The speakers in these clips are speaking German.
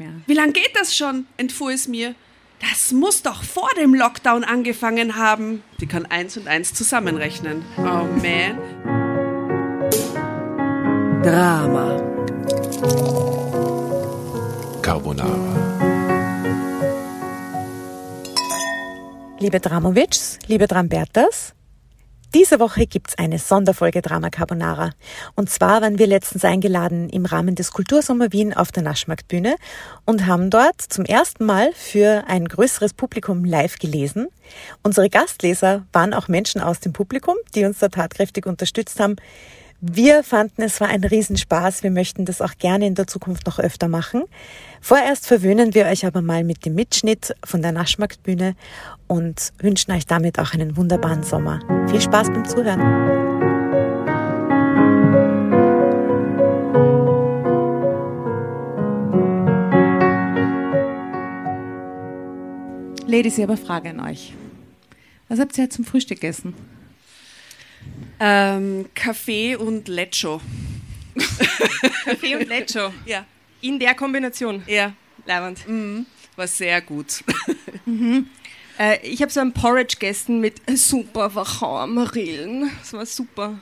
mehr. Wie lange geht das schon? entfuhr es mir. Das muss doch vor dem Lockdown angefangen haben. Die kann eins und eins zusammenrechnen. Oh man. Drama. Carbonara. Liebe Dramovics, liebe Drambertas, diese Woche gibt's eine Sonderfolge Drama Carbonara. Und zwar waren wir letztens eingeladen im Rahmen des Kultursommer Wien auf der Naschmarktbühne und haben dort zum ersten Mal für ein größeres Publikum live gelesen. Unsere Gastleser waren auch Menschen aus dem Publikum, die uns da tatkräftig unterstützt haben. Wir fanden, es war ein Riesenspaß. Wir möchten das auch gerne in der Zukunft noch öfter machen. Vorerst verwöhnen wir euch aber mal mit dem Mitschnitt von der Naschmarktbühne und wünschen euch damit auch einen wunderbaren Sommer. Viel Spaß beim Zuhören. Ladies, ich habe eine Frage an euch. Was habt ihr zum Frühstück gegessen? Ähm, Kaffee und Lecho. Kaffee und Lecho. Ja. In der Kombination. Ja. Leibend. Mhm. War sehr gut. Äh, ich habe so ein Porridge gegessen mit super Wachau-Marillen. Das war super.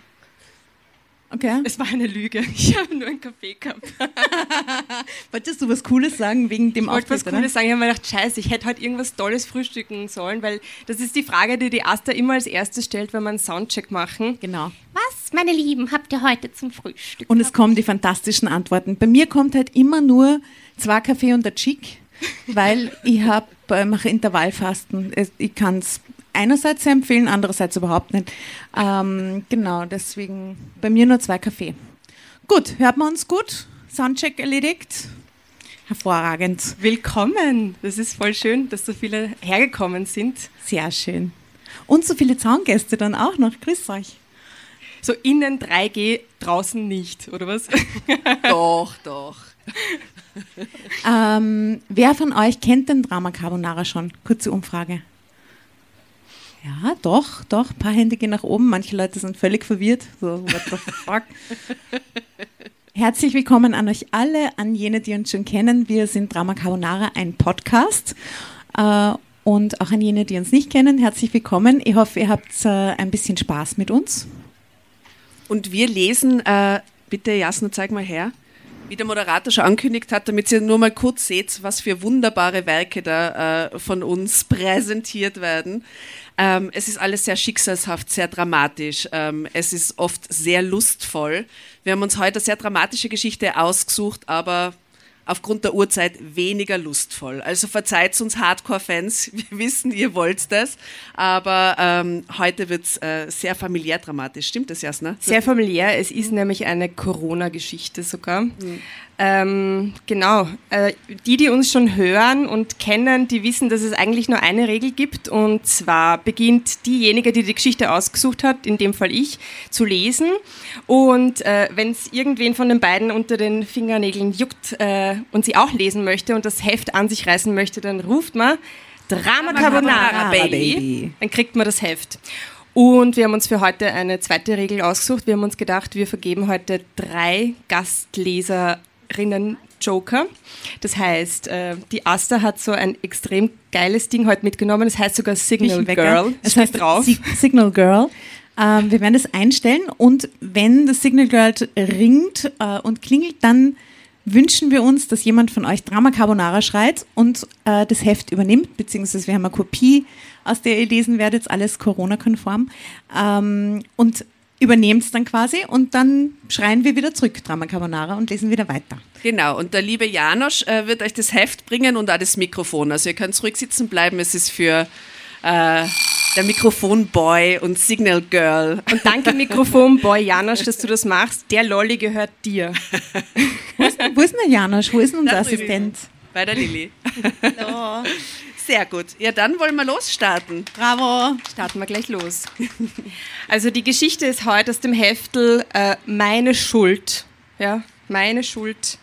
Okay. Es war eine Lüge. Ich habe nur einen Kaffee gehabt. Wolltest du was Cooles sagen wegen dem Ich wollte was Cooles sagen. Ich habe mir gedacht, scheiße, ich hätte heute irgendwas Tolles frühstücken sollen, weil das ist die Frage, die die Asta immer als erstes stellt, wenn wir einen Soundcheck machen. Genau. Was, meine Lieben, habt ihr heute zum Frühstück? Und es kommen die fantastischen Antworten. Bei mir kommt halt immer nur zwei Kaffee und der Chick, weil ich habe äh, mache Intervallfasten. Ich kann es einerseits sehr empfehlen, andererseits überhaupt nicht. Ähm, genau, deswegen bei mir nur zwei Kaffee. Gut, hört man uns gut? Soundcheck erledigt. Hervorragend. Willkommen! Das ist voll schön, dass so viele hergekommen sind. Sehr schön. Und so viele Zaungäste dann auch noch. Grüß euch. So innen 3G, draußen nicht, oder was? doch, doch. Ähm, wer von euch kennt den Drama Carbonara schon? Kurze Umfrage. Ja, doch, doch. Ein paar Hände gehen nach oben. Manche Leute sind völlig verwirrt. So, what the fuck? Herzlich willkommen an euch alle, an jene, die uns schon kennen. Wir sind Drama Carbonara, ein Podcast. Äh, und auch an jene, die uns nicht kennen, herzlich willkommen. Ich hoffe, ihr habt äh, ein bisschen Spaß mit uns. Und wir lesen, äh, bitte Jasna, zeig mal her, wie der Moderator schon angekündigt hat, damit ihr nur mal kurz seht, was für wunderbare Werke da äh, von uns präsentiert werden. Ähm, es ist alles sehr schicksalshaft, sehr dramatisch. Ähm, es ist oft sehr lustvoll. Wir haben uns heute eine sehr dramatische Geschichte ausgesucht, aber aufgrund der Uhrzeit weniger lustvoll. Also verzeiht uns Hardcore-Fans, wir wissen, ihr wollt das, aber ähm, heute wird es äh, sehr familiär dramatisch. Stimmt das, Jasna? Sehr familiär. Es ist nämlich eine Corona-Geschichte sogar. Ähm, genau. Äh, die, die uns schon hören und kennen, die wissen, dass es eigentlich nur eine Regel gibt. Und zwar beginnt diejenige, die die Geschichte ausgesucht hat, in dem Fall ich, zu lesen. Und äh, wenn es irgendwen von den beiden unter den Fingernägeln juckt äh, und sie auch lesen möchte und das Heft an sich reißen möchte, dann ruft man Drama Carbonara, Baby. Dann kriegt man das Heft. Und wir haben uns für heute eine zweite Regel ausgesucht. Wir haben uns gedacht, wir vergeben heute drei Gastleserinnen Joker. Das heißt, die Asta hat so ein extrem geiles Ding heute mitgenommen. Das heißt sogar Signal. Girl. Es heißt drauf. Sig- Signal Girl. Ähm, wir werden das einstellen und wenn das Signal Girl ringt äh, und klingelt, dann wünschen wir uns, dass jemand von euch Drama Carbonara schreit und äh, das Heft übernimmt, beziehungsweise wir haben eine Kopie, aus der ihr lesen werdet, alles Corona-konform. Ähm, und übernehmt es dann quasi und dann schreien wir wieder zurück, Drama Carbonara, und lesen wieder weiter. Genau, und der liebe Janosch äh, wird euch das Heft bringen und auch das Mikrofon. Also ihr könnt ruhig sitzen bleiben, es ist für äh, der Mikrofonboy und Signal Girl. Und danke Mikrofon, Boy Janosch, dass du das machst. Der Lolli gehört dir. Wo ist, wo ist denn der Janosch? Wo ist denn unser Da drüben. Assistent? Bei der Lilly. Sehr gut. Ja, dann wollen wir losstarten. Bravo! Starten wir gleich los. Also die Geschichte ist heute aus dem Heftel äh, Meine Schuld. Ja, meine Schuld.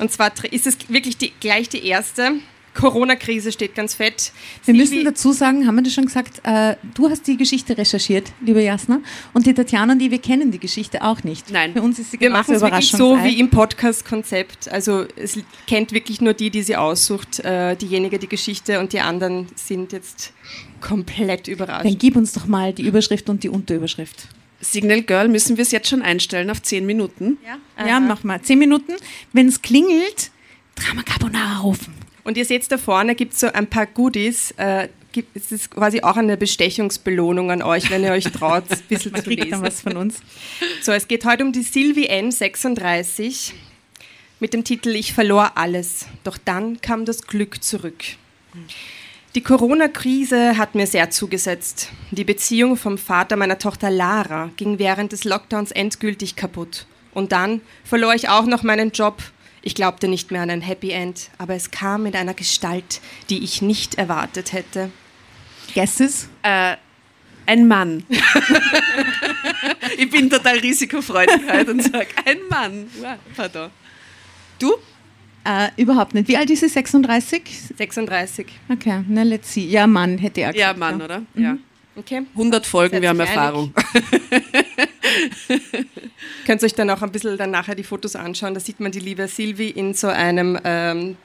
Und zwar ist es wirklich die, gleich die erste. Corona-Krise steht ganz fett. Wir müssen dazu sagen, haben wir das schon gesagt, äh, du hast die Geschichte recherchiert, liebe Jasna, und die Tatjana und die, wir kennen die Geschichte auch nicht. Nein. Für uns ist sie machen es wirklich so wie im Podcast-Konzept. Also es kennt wirklich nur die, die sie aussucht, äh, diejenige die Geschichte und die anderen sind jetzt komplett überrascht. Dann gib uns doch mal die Überschrift und die Unterüberschrift. Signal Girl müssen wir es jetzt schon einstellen auf 10 Minuten. Ja, ja mach mal. Zehn Minuten. Wenn es klingelt, Drama Carbonara rufen. Und ihr seht da vorne gibt es so ein paar Goodies. Äh, gibt, es ist quasi auch eine Bestechungsbelohnung an euch, wenn ihr euch traut, ein bisschen Man zu kriegt dann lesen. was von uns. So, es geht heute um die Sylvie N36 mit dem Titel Ich verlor alles, doch dann kam das Glück zurück. Die Corona-Krise hat mir sehr zugesetzt. Die Beziehung vom Vater meiner Tochter Lara ging während des Lockdowns endgültig kaputt. Und dann verlor ich auch noch meinen Job. Ich glaubte nicht mehr an ein Happy End, aber es kam in einer Gestalt, die ich nicht erwartet hätte. Guesses? Äh, ein Mann. ich bin total risikofreudig heute und sage, ein Mann. Wow, pardon. Du? Äh, überhaupt nicht. Wie alt ist sie? 36? 36. Okay, na let's see. Ja, Mann, hätte er Ja, gesagt. Mann, oder? Ja. Okay. 100 Folgen, wir haben? Erfahrung. Könnt ihr euch dann auch ein bisschen dann nachher die Fotos anschauen. Da sieht man die liebe Silvi in so einem, ähm,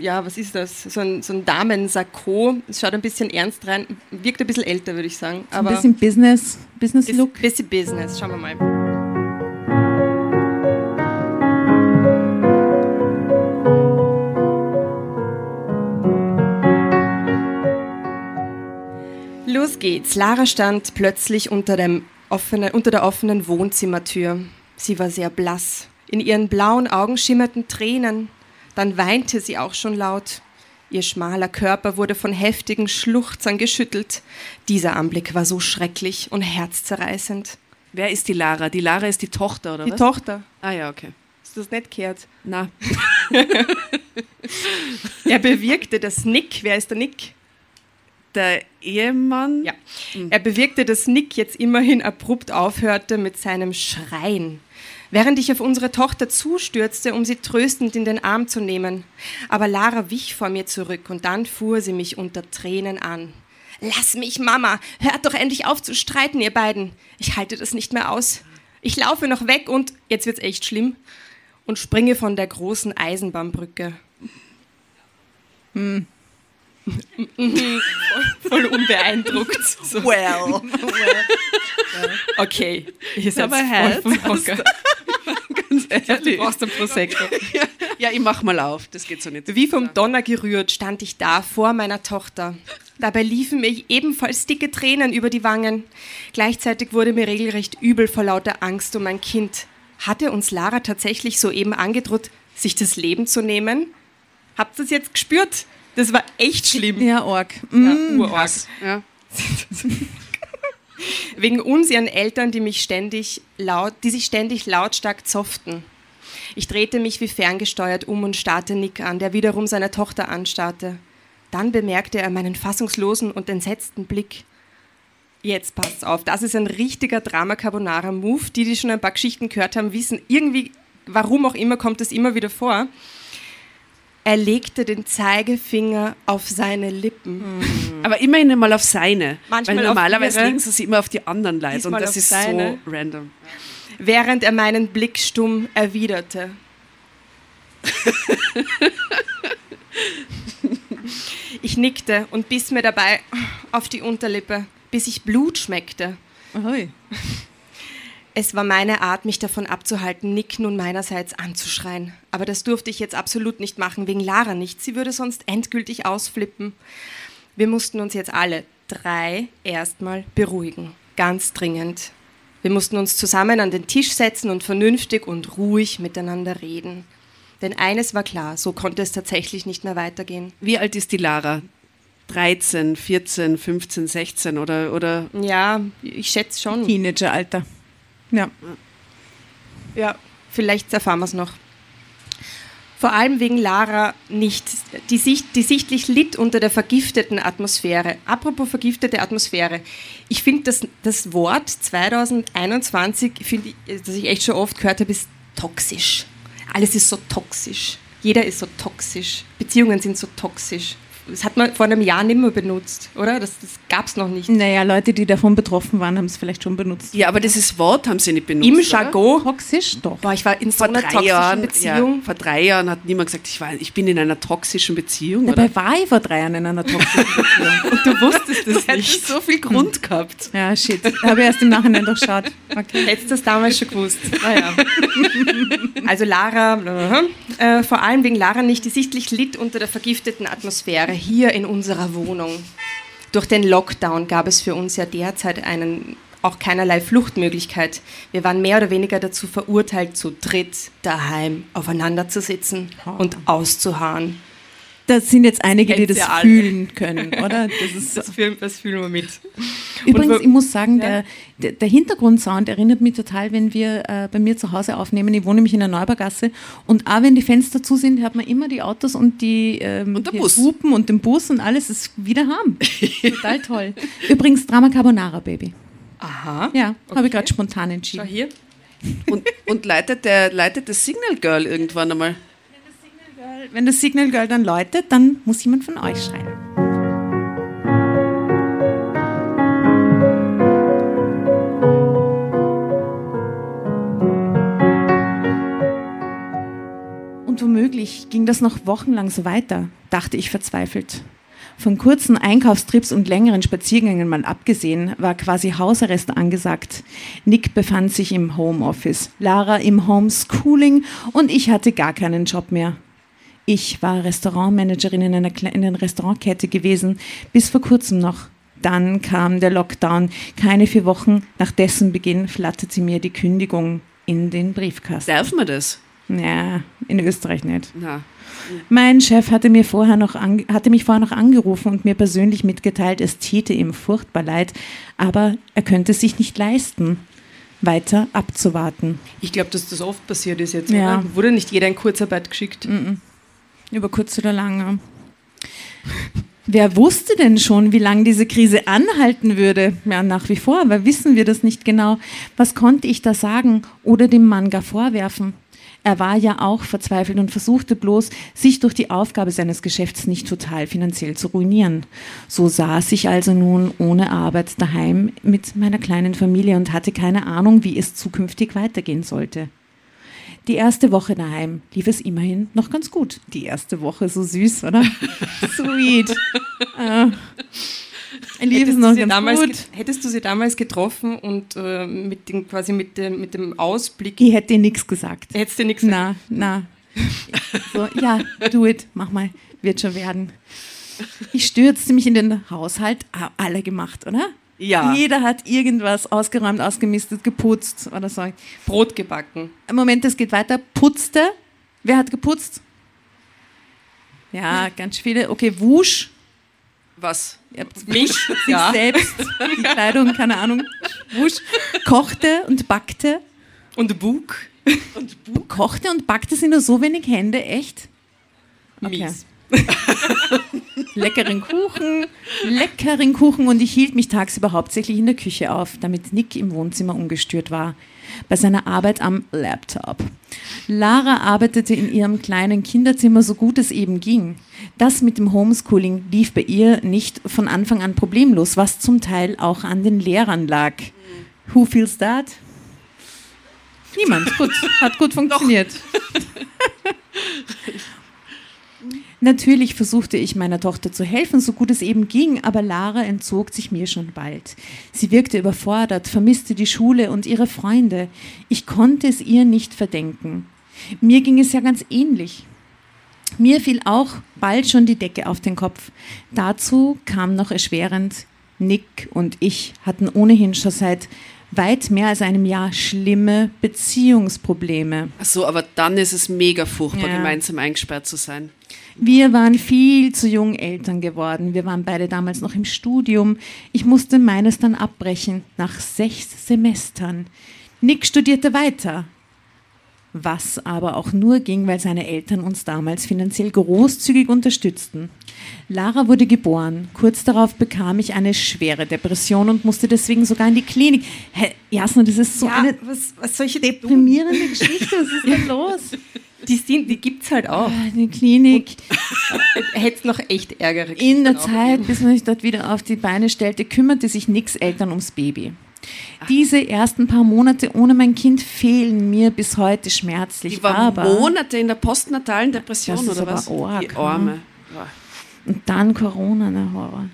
ja, was ist das? So ein, so ein Damensakko. Es schaut ein bisschen ernst rein, wirkt ein bisschen älter, würde ich sagen. Ein Aber bisschen Business, Business bisschen, Look. bisschen Business. Schauen wir mal. Los geht's. Lara stand plötzlich unter, dem offene, unter der offenen Wohnzimmertür. Sie war sehr blass. In ihren blauen Augen schimmerten Tränen. Dann weinte sie auch schon laut. Ihr schmaler Körper wurde von heftigen Schluchzern geschüttelt. Dieser Anblick war so schrecklich und herzzerreißend. Wer ist die Lara? Die Lara ist die Tochter, oder Die was? Tochter. ah ja, okay. Hast du das nicht gehört? Na, Er bewirkte das Nick. Wer ist der Nick? Der Ehemann? Ja. Er bewirkte, dass Nick jetzt immerhin abrupt aufhörte mit seinem Schreien. Während ich auf unsere Tochter zustürzte, um sie tröstend in den Arm zu nehmen. Aber Lara wich vor mir zurück und dann fuhr sie mich unter Tränen an. Lass mich, Mama! Hört doch endlich auf zu streiten, ihr beiden! Ich halte das nicht mehr aus. Ich laufe noch weg und, jetzt wird's echt schlimm, und springe von der großen Eisenbahnbrücke. voll, voll unbeeindruckt. So. Well. Okay, ihr seid Aber voll vom Hocker. Ganz Du ehrlich. brauchst einen Prosecco. Ja, ich mach mal auf. Das geht so nicht. Wie vom Donner gerührt stand ich da vor meiner Tochter. Dabei liefen mir ebenfalls dicke Tränen über die Wangen. Gleichzeitig wurde mir regelrecht übel vor lauter Angst um mein Kind. Hatte uns Lara tatsächlich soeben angedroht, sich das Leben zu nehmen? Habt ihr das jetzt gespürt? Das war echt schlimm. Ja, Org. Ja, Mm. urarg. Ja. Wegen uns ihren Eltern, die mich ständig laut, die sich ständig lautstark zofften. Ich drehte mich wie ferngesteuert um und starrte Nick an, der wiederum seine Tochter anstarrte. Dann bemerkte er meinen fassungslosen und entsetzten Blick. Jetzt passt auf, das ist ein richtiger Drama Carbonara Move. Die, die schon ein paar Geschichten gehört haben, wissen irgendwie, warum auch immer kommt es immer wieder vor. Er legte den Zeigefinger auf seine Lippen. Aber immerhin mal auf seine. Manchmal Weil normalerweise ihre. legen sie sich immer auf die anderen Leute und das ist seine. so random. während er meinen Blick stumm erwiderte. Ich nickte und biss mir dabei auf die Unterlippe, bis ich Blut schmeckte. Ahoi. Es war meine Art, mich davon abzuhalten, Nick nun meinerseits anzuschreien. Aber das durfte ich jetzt absolut nicht machen, wegen Lara nicht. Sie würde sonst endgültig ausflippen. Wir mussten uns jetzt alle drei erstmal beruhigen. Ganz dringend. Wir mussten uns zusammen an den Tisch setzen und vernünftig und ruhig miteinander reden. Denn eines war klar, so konnte es tatsächlich nicht mehr weitergehen. Wie alt ist die Lara? 13, 14, 15, 16 oder, oder Ja, ich schätze schon. Teenageralter. Ja. Ja, vielleicht erfahren wir es noch. Vor allem wegen Lara nicht, die, sicht, die sichtlich litt unter der vergifteten Atmosphäre. Apropos vergiftete Atmosphäre. Ich finde das, das Wort 2021, finde ich, das ich echt schon oft gehört habe, ist toxisch. Alles ist so toxisch. Jeder ist so toxisch. Beziehungen sind so toxisch. Das hat man vor einem Jahr nicht mehr benutzt, oder? Das, das gab es noch nicht. Naja, Leute, die davon betroffen waren, haben es vielleicht schon benutzt. Ja, aber dieses Wort haben sie nicht benutzt. Im oder? Jargon. Toxisch? Doch. Boah, ich war in so Vor einer drei, toxischen Jahren, Beziehung. ja, vor drei Jahren hat niemand gesagt, ich, war, ich bin in einer toxischen Beziehung. Dabei oder? war ich vor drei Jahren in einer toxischen Beziehung. Du wusstest Du das hättest nicht. so viel Grund gehabt. Ja, shit. Habe ich erst im Nachhinein durchschaut. Okay. Hättest du das damals schon gewusst. Naja. Also Lara, äh, vor allem wegen Lara nicht, die sichtlich litt unter der vergifteten Atmosphäre hier in unserer Wohnung. Durch den Lockdown gab es für uns ja derzeit einen, auch keinerlei Fluchtmöglichkeit. Wir waren mehr oder weniger dazu verurteilt, zu dritt daheim aufeinander zu sitzen und auszuharren. Das sind jetzt einige, die das ja fühlen können, oder? Das ist Das fühlen, das fühlen wir mit. Übrigens, ich muss sagen, Ja. der, der, Hintergrundsound erinnert mich total, wenn wir äh, bei mir zu Hause aufnehmen. Ich wohne nämlich in der Neubaugasse und auch wenn die Fenster zu sind, hört man immer die Autos und die, ähm, Und. Hupen und den Bus und alles ist wieder harm. total toll. Übrigens, Drama Carbonara, Baby. Aha. Ja, habe Okay. ich gerade spontan Schau entschieden. hier. Und, und leitet, der, leitet das Signal Girl irgendwann einmal. Wenn das Signal Girl dann läutet, dann muss jemand von euch schreien. Und womöglich ging das noch wochenlang so weiter, dachte ich verzweifelt. Von kurzen Einkaufstrips und längeren Spaziergängen mal abgesehen, war quasi Hausarrest angesagt. Nick befand sich im Homeoffice, Lara im Homeschooling und ich hatte gar keinen Job mehr. Ich war Restaurantmanagerin in einer kleinen Restaurantkette gewesen, bis vor kurzem noch. Dann kam der Lockdown. Keine vier Wochen nach dessen Beginn flatterte mir die Kündigung in den Briefkasten. Darf man das? Ja, in Österreich nicht. Na. Mein Chef hatte, mir vorher noch hatte mich vorher noch angerufen und mir persönlich mitgeteilt, es täte ihm furchtbar leid, aber er könnte sich nicht leisten, weiter abzuwarten. Ich glaube, dass das oft passiert ist jetzt. Ja. Oder? Wurde nicht jeder in Kurzarbeit geschickt? Über kurz oder lang. Wer wusste denn schon, wie lange diese Krise anhalten würde? Ja, nach wie vor, aber wissen wir das nicht genau. Was konnte ich da sagen oder dem Mann gar vorwerfen? Er war ja auch verzweifelt und versuchte bloß, sich durch die Aufgabe seines Geschäfts nicht total finanziell zu ruinieren. So saß ich also nun ohne Arbeit daheim mit meiner kleinen Familie und hatte keine Ahnung, wie es zukünftig weitergehen sollte. Die erste Woche daheim lief es immerhin noch ganz gut. Die erste Woche, so süß, oder? Sweet. Äh, lief es Hättest, noch du sie ganz damals gut. hättest du sie damals getroffen und äh, mit dem, quasi mit dem, mit dem Ausblick, Ich hätte dir nichts gesagt. hättest du nichts Na, na. So, ja, do it, mach mal, wird schon werden. Ich stürzte mich in den Haushalt, alle gemacht, oder? Ja. Jeder hat irgendwas ausgeräumt, ausgemistet, geputzt oder so. Brot gebacken. Moment, es geht weiter. Putzte. Wer hat geputzt? Ja, ganz viele. Okay, Wusch. Was? Mich? sich Ja. selbst, die Kleidung, keine Ahnung. Wusch. Kochte und backte. Und Bug? Kochte und backte sind nur so wenig Hände, echt? Okay. Mies. Leckeren Kuchen, leckeren Kuchen und ich hielt mich tagsüber hauptsächlich in der Küche auf, damit Nick im Wohnzimmer ungestört war. Bei seiner Arbeit am Laptop. Lara arbeitete in ihrem kleinen Kinderzimmer so gut es eben ging. Das mit dem Homeschooling lief bei ihr nicht von Anfang an problemlos, was zum Teil auch an den Lehrern lag. Who feels that? Niemand. Gut, hat gut funktioniert. Natürlich versuchte ich meiner Tochter zu helfen, so gut es eben ging, aber Lara entzog sich mir schon bald. Sie wirkte überfordert, vermisste die Schule und ihre Freunde. Ich konnte es ihr nicht verdenken. Mir ging es ja ganz ähnlich. Mir fiel auch bald schon die Decke auf den Kopf. Dazu kam noch erschwerend, Nick und ich hatten ohnehin schon seit weit mehr als einem Jahr schlimme Beziehungsprobleme. Ach so, aber dann ist es mega furchtbar, Ja. gemeinsam eingesperrt zu sein. Wir waren viel zu jung Eltern geworden. Wir waren beide damals noch im Studium. Ich musste meines dann abbrechen, nach sechs Semestern. Nick studierte weiter. Was aber auch nur ging, weil seine Eltern uns damals finanziell großzügig unterstützten. Lara wurde geboren. Kurz darauf bekam ich eine schwere Depression und musste deswegen sogar in die Klinik. Hey, Jasna, das ist so Ja, eine was, was tun? deprimierende Geschichte. Was ist denn los? Die, sind, die gibt es halt auch. Eine Klinik. Hätte es noch echt Ärger In der gegeben. Zeit, bis man sich dort wieder auf die Beine stellte, kümmerte sich nix Eltern ums Baby. Diese ersten paar Monate ohne mein Kind fehlen mir bis heute schmerzlich. Die war aber Monate in der postnatalen Depression Das ist oder aber was? arg, die Arme. Ja. und dann Corona, der Horror.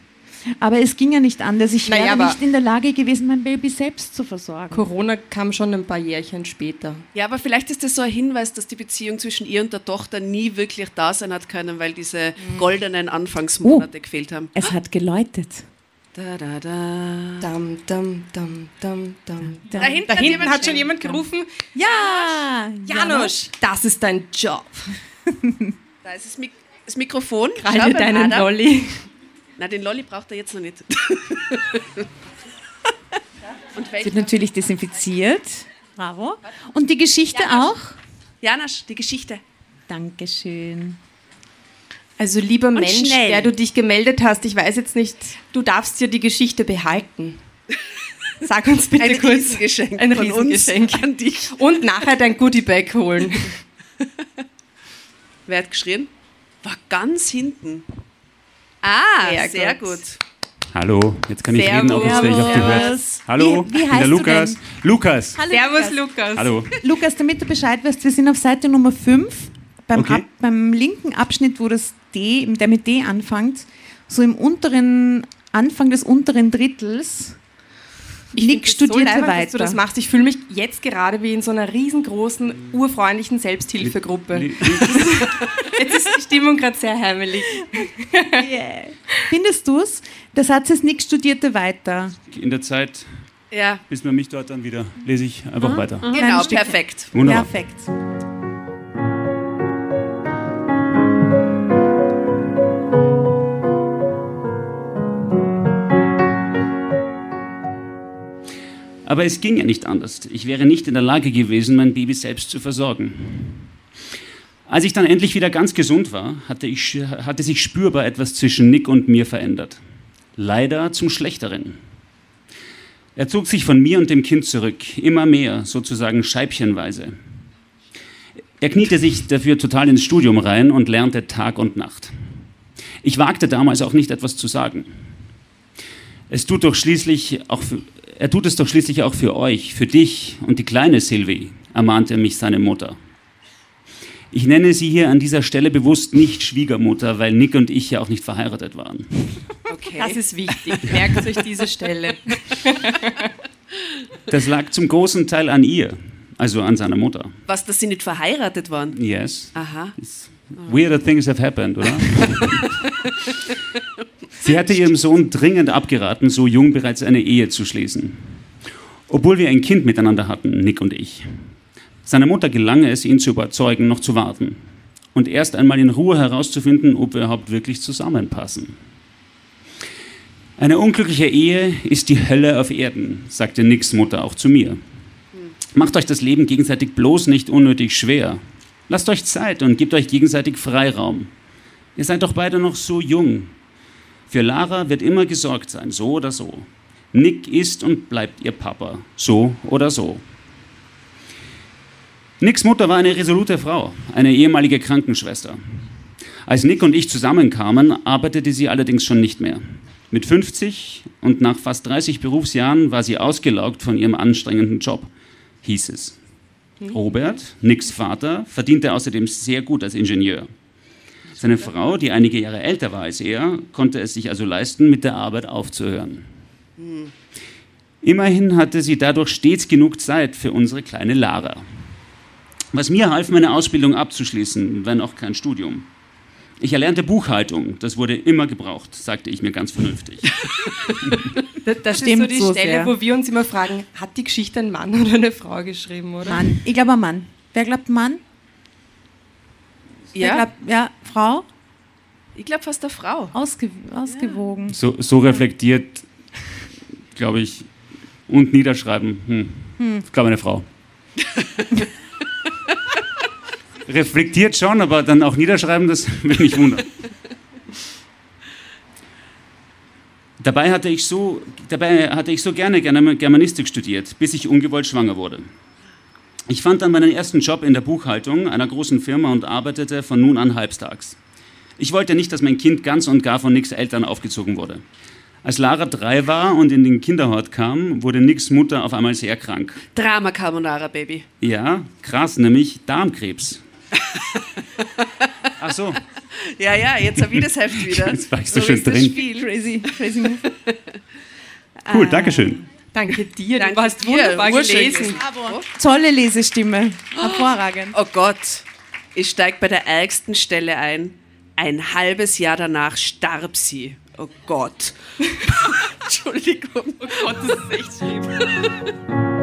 Aber es ging ja nicht anders. Ich Naja, wäre aber- nicht in der Lage gewesen, mein Baby selbst zu versorgen. Corona kam schon ein paar Jährchen später. Ja, aber vielleicht ist das so ein Hinweis, dass die Beziehung zwischen ihr und der Tochter nie wirklich da sein hat können, weil diese Mhm. goldenen Anfangsmonate gefehlt haben. Es hat geläutet. Da, da, da. Dam, dam, dam, dam, dam. Da, hinten Da hat hinten jemand hat schon jemand gerufen, Ja! Janusz, das ist dein Job. Da ist das, Mik das Mikrofon. Beim deinen Adam. Lolli. Na, den Lolli braucht er jetzt noch nicht. und Es welcher? wird natürlich desinfiziert. Bravo. Und die Geschichte auch? Janasch, die Geschichte. Dankeschön. Also lieber Mensch, schnell. der du dich gemeldet hast, ich weiß jetzt nicht, du darfst dir die Geschichte behalten. Sag uns bitte Ein kurz. Riesengeschenk Ein von uns Riesengeschenk. an dich. Und nachher dein Goodiebag holen. Wer hat geschrien? War ganz hinten. Ah, Sehr sehr, gut. gut. Hallo, jetzt kann ich reden, auch jetzt werde ich auf die Servus. Hört. Hallo, Wie- wie ich bin heißt der du Lukas. denn? Lukas, Hallo, Servus, Lukas. Lukas. hallo. Lukas, damit du Bescheid weißt, wir sind auf Seite Nummer 5, beim, Okay. Ab, beim linken Abschnitt, wo das D, der mit D anfängt, so im unteren, Anfang des unteren Drittels. Ich Nick studierte leibend, weiter. Dass du das machst. Ich fühle mich jetzt gerade wie in so einer riesengroßen, urfreundlichen Selbsthilfegruppe. Jetzt ist die Stimmung gerade sehr heimelig. Findest du es? Der Satz ist Nick studierte weiter. In der Zeit, Ja, bis man mich dort dann wieder, lese ich einfach weiter. genau, Kleine Stücke. perfekt. Wunderbar. Perfekt. Aber es ging ja nicht anders. Ich wäre nicht in der Lage gewesen, mein Baby selbst zu versorgen. Als ich dann endlich wieder ganz gesund war, hatte, ich, hatte sich spürbar etwas zwischen Nick und mir verändert. Leider zum Schlechteren. Er zog sich von mir und dem Kind zurück, immer mehr, sozusagen scheibchenweise. Er kniete sich dafür total ins Studium rein und lernte Tag und Nacht. Ich wagte damals auch nicht etwas zu sagen. Es tut doch schließlich auch für, er tut es doch schließlich auch für euch, für dich und die kleine Sylvie, ermahnte mich seine Mutter. Ich nenne sie hier an dieser Stelle bewusst nicht Schwiegermutter, weil Nick und ich ja auch nicht verheiratet waren. Okay. Das ist wichtig. Merkt euch diese Stelle. Das lag zum großen Teil an ihr, also an seiner Mutter. Was, dass sie nicht verheiratet waren? Yes. Aha. Weirder things have happened, oder? Sie hatte ihrem Sohn dringend abgeraten, so jung bereits eine Ehe zu schließen. Obwohl wir ein Kind miteinander hatten, Nick und ich. Seiner Mutter gelang es, ihn zu überzeugen, noch zu warten und erst einmal in Ruhe herauszufinden, ob wir überhaupt wirklich zusammenpassen. Eine unglückliche Ehe ist die Hölle auf Erden, sagte Nicks Mutter auch zu mir. Macht euch das Leben gegenseitig bloß nicht unnötig schwer. Lasst euch Zeit und gebt euch gegenseitig Freiraum. Ihr seid doch beide noch so jung. Für Lara wird immer gesorgt sein, so oder so. Nick ist und bleibt ihr Papa, so oder so. Nicks Mutter war eine resolute Frau, eine ehemalige Krankenschwester. Als Nick und ich zusammenkamen, arbeitete sie allerdings schon nicht mehr. Mit 50 und nach fast 30 Berufsjahren war sie ausgelaugt von ihrem anstrengenden Job, hieß es. Robert, Nicks Vater, verdiente außerdem sehr gut als Ingenieur. Seine Frau, die einige Jahre älter war als er, konnte es sich also leisten, mit der Arbeit aufzuhören. Immerhin hatte sie dadurch stets genug Zeit für unsere kleine Lara. Was mir half, meine Ausbildung abzuschließen, wenn auch kein Studium. Ich erlernte Buchhaltung, das wurde immer gebraucht, sagte ich mir ganz vernünftig. Das, das Stimmt ist so die so Stelle, sehr. wo wir uns immer fragen, hat die Geschichte ein Mann oder eine Frau geschrieben, oder? Mann. Ich glaube, ein Mann. Wer glaubt Mann? Ja, glaubt, ja, Frau? ich glaube fast eine Frau. Ausge ausgewogen. So, so reflektiert, glaube ich, und niederschreiben. Hm. Ich glaube, eine Frau. reflektiert schon, aber dann auch niederschreiben, das würde mich wundern. Dabei hatte, ich so, dabei hatte ich so gerne Germanistik studiert, bis ich ungewollt schwanger wurde. Ich fand dann meinen ersten Job in der Buchhaltung einer großen Firma und arbeitete von nun an halbstags. Ich wollte nicht, dass mein Kind ganz und gar von Nicks Eltern aufgezogen wurde. Als Lara drei war und in den Kinderhort kam, wurde Nicks Mutter auf einmal sehr krank. Drama Carbonara, Baby. Ja, krass, nämlich Darmkrebs. Ach so. Ja, ja, jetzt habe ich das Heft wieder. Jetzt war ich so, so schön drin. Spiel. Crazy, crazy move. Cool, ah. danke schön. Danke dir, Danke du hast dir. wunderbar gelesen. Tolle Lesestimme. Hervorragend. Oh Gott, ich steige bei der ärgsten Stelle ein. Ein halbes Jahr danach starb sie. Oh Gott. Entschuldigung. Oh Gott, das ist echt schlimm.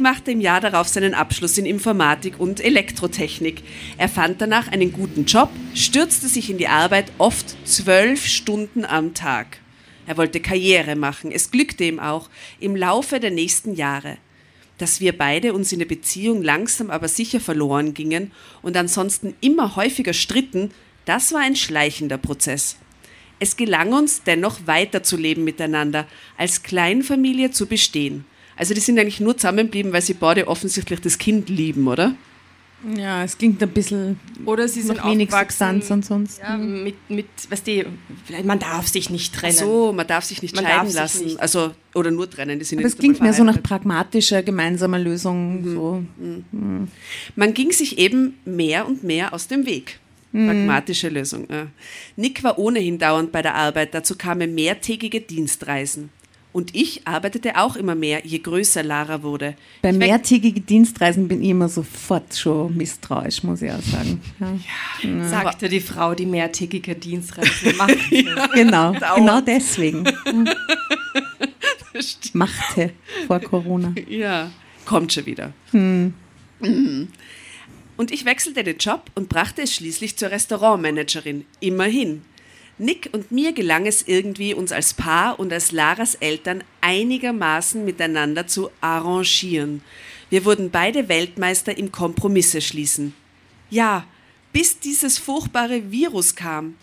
Machte im Jahr darauf seinen Abschluss in Informatik und Elektrotechnik. Er fand danach einen guten Job, stürzte sich in die Arbeit oft zwölf Stunden am Tag. Er wollte Karriere machen, es glückte ihm auch im Laufe der nächsten Jahre. Dass wir beide uns in der Beziehung langsam aber sicher verloren gingen und ansonsten immer häufiger stritten, das war ein schleichender Prozess. Es gelang uns dennoch weiterzuleben miteinander, als Kleinfamilie zu bestehen. Also die sind eigentlich nur zusammengeblieben, weil sie beide offensichtlich das Kind lieben, oder? Ja, es klingt ein bisschen oder sie sind noch wenig Substanz und sonst. Ja, mit, mit, weißt du, man darf sich nicht trennen. Ach so, man darf sich nicht Man scheiden sich lassen. nicht- Also, oder nur trennen. Die sind Aber es klingt mehr so nach pragmatischer gemeinsamer Lösung. So. Man ging sich eben mehr und mehr aus dem Weg. Pragmatische Lösung. Ja. Nick war ohnehin dauernd bei der Arbeit, dazu kamen mehrtägige Dienstreisen. Und ich arbeitete auch immer mehr, je größer Lara wurde. Bei mehrtägigen Dienstreisen bin ich immer sofort schon misstrauisch, muss ich auch sagen. Ja. Sagte die Frau, die mehrtägige Dienstreise macht. Genau, genau deswegen. Machte vor Corona. Ja, kommt schon wieder. Mhm. Und ich wechselte den Job und brachte es schließlich zur Restaurantmanagerin. Immerhin. Nick und mir gelang es irgendwie, uns als Paar und als Laras Eltern einigermaßen miteinander zu arrangieren. Wir wurden beide Weltmeister im Kompromisse schließen. Ja, bis dieses furchtbare Virus kam.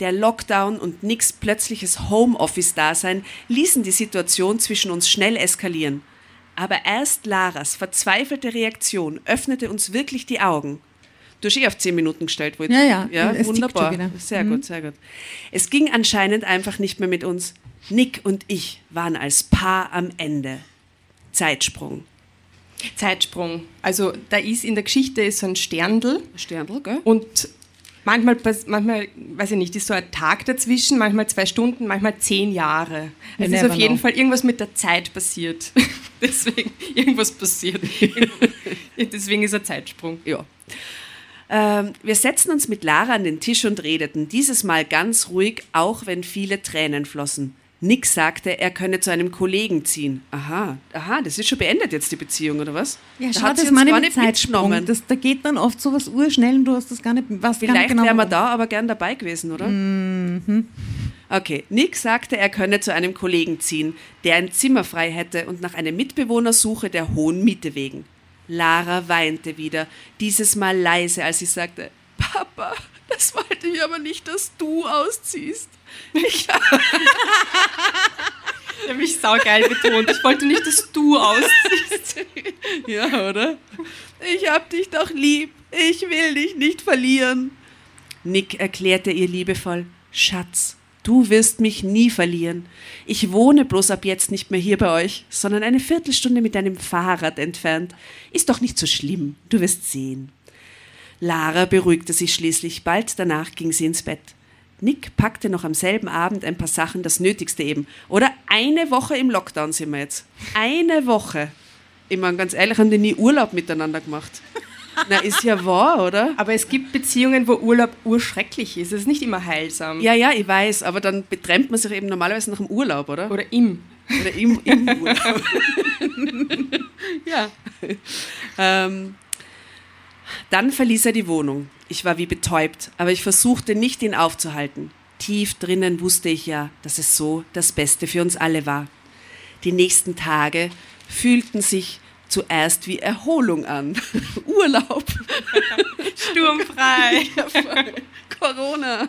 Der Lockdown und Nicks plötzliches Homeoffice-Dasein ließen die Situation zwischen uns schnell eskalieren. Aber erst Laras verzweifelte Reaktion öffnete uns wirklich die Augen. Du hast eh auf zehn Minuten gestellt, wollte Ja, ja, ja es tickt wunderbar. schon wieder. Sehr Mhm. gut, sehr gut. Es ging anscheinend einfach nicht mehr mit uns. Nick und ich waren als Paar am Ende. Zeitsprung. Zeitsprung. Also da ist in der Geschichte ist so ein Sterndl Sterndl, gell? und manchmal, pass- manchmal, weiß ich nicht, ist so ein Tag dazwischen, manchmal zwei Stunden, manchmal zehn Jahre. Es ist auf jeden know. Fall irgendwas mit der Zeit passiert. Deswegen, irgendwas passiert. Deswegen ist ein Zeitsprung. Ja. Ähm, wir setzten uns mit Lara an den Tisch und redeten, dieses Mal ganz ruhig, auch wenn viele Tränen flossen. Nick sagte, er könne zu einem Kollegen ziehen. Aha, aha, das ist schon beendet jetzt die Beziehung, oder was? Ja, Da schau, hat das meine gar nicht Zeitsprung. Das, da geht dann oft sowas urschnell und du hast das gar nicht, was Vielleicht genau wären wir da aber gern dabei gewesen, oder? Mhm. Okay, Nick sagte, er könne zu einem Kollegen ziehen, der ein Zimmer frei hätte und nach einem Mitbewohner suche der hohen Miete wegen. Lara weinte wieder, dieses Mal leise, als sie sagte, Papa, das wollte ich aber nicht, dass du ausziehst. Ich, habe mich saugeil betont. Ich wollte nicht, dass du ausziehst. ja, oder? Ich hab dich doch lieb. Ich will dich nicht verlieren. Nick erklärte ihr liebevoll, Schatz, du wirst mich nie verlieren. Ich wohne bloß ab jetzt nicht mehr hier bei euch, sondern eine Viertelstunde mit deinem Fahrrad entfernt. Ist doch nicht so schlimm, du wirst sehen. Lara beruhigte sich schließlich, bald danach ging sie ins Bett. Nick packte noch am selben Abend ein paar Sachen, das Nötigste eben. Oder eine Woche im Lockdown sind wir jetzt. Eine Woche. Ich meine, ganz ehrlich, haben die nie Urlaub miteinander gemacht. Na, ist ja wahr, oder? Aber es gibt Beziehungen, wo Urlaub urschrecklich ist. Es ist nicht immer heilsam. Ja, ja, ich weiß, aber dann betrennt man sich eben normalerweise nach dem Urlaub, oder? Oder im. Oder im, im Urlaub. ja. Ähm, dann verließ er die Wohnung. Ich war wie betäubt, aber ich versuchte nicht, ihn aufzuhalten. Tief drinnen wusste ich ja, dass es so das Beste für uns alle war. Die nächsten Tage fühlten sich zuerst wie Erholung an. Urlaub. Sturmfrei. Corona.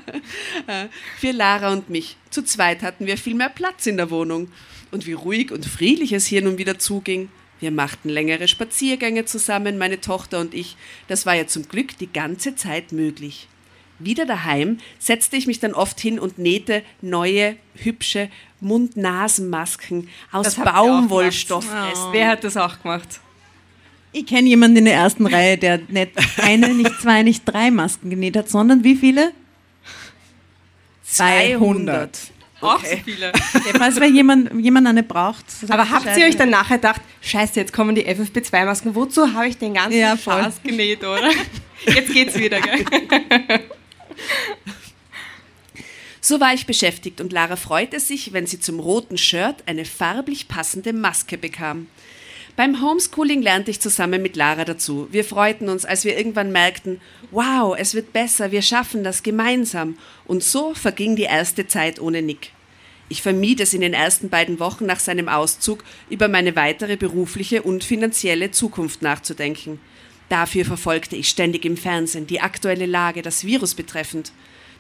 Äh, Für Lara und mich. Zu zweit hatten wir viel mehr Platz in der Wohnung. Und wie ruhig und friedlich es hier nun wieder zuging. Wir machten längere Spaziergänge zusammen, meine Tochter und ich. Das war ja zum Glück die ganze Zeit möglich. Wieder daheim setzte ich mich dann oft hin und nähte neue, hübsche Mund-Nasen-Masken aus auch. Baumwollstoff. Wer hat das auch gemacht? Ich kenne jemanden in der ersten Reihe, der nicht eine, nicht zwei, nicht drei Masken genäht hat, sondern wie viele? 200. Auch Okay. so viele. Falls wer jemand, jemand eine braucht. Aber habt ihr euch dann nachher gedacht, scheiße, jetzt kommen die FFP2-Masken, wozu habe ich den ganzen Ja. Spaß genäht, oder? Jetzt geht's wieder, gell? So war ich beschäftigt und Lara freute sich, wenn sie zum roten Shirt eine farblich passende Maske bekam. Beim Homeschooling lernte ich zusammen mit Lara dazu. Wir freuten uns, als wir irgendwann merkten, wow, es wird besser, wir schaffen das gemeinsam. Und so verging die erste Zeit ohne Nick. Ich vermied es in den ersten beiden Wochen nach seinem Auszug, über meine weitere berufliche und finanzielle Zukunft nachzudenken. Dafür verfolgte ich ständig im Fernsehen die aktuelle Lage, das Virus betreffend.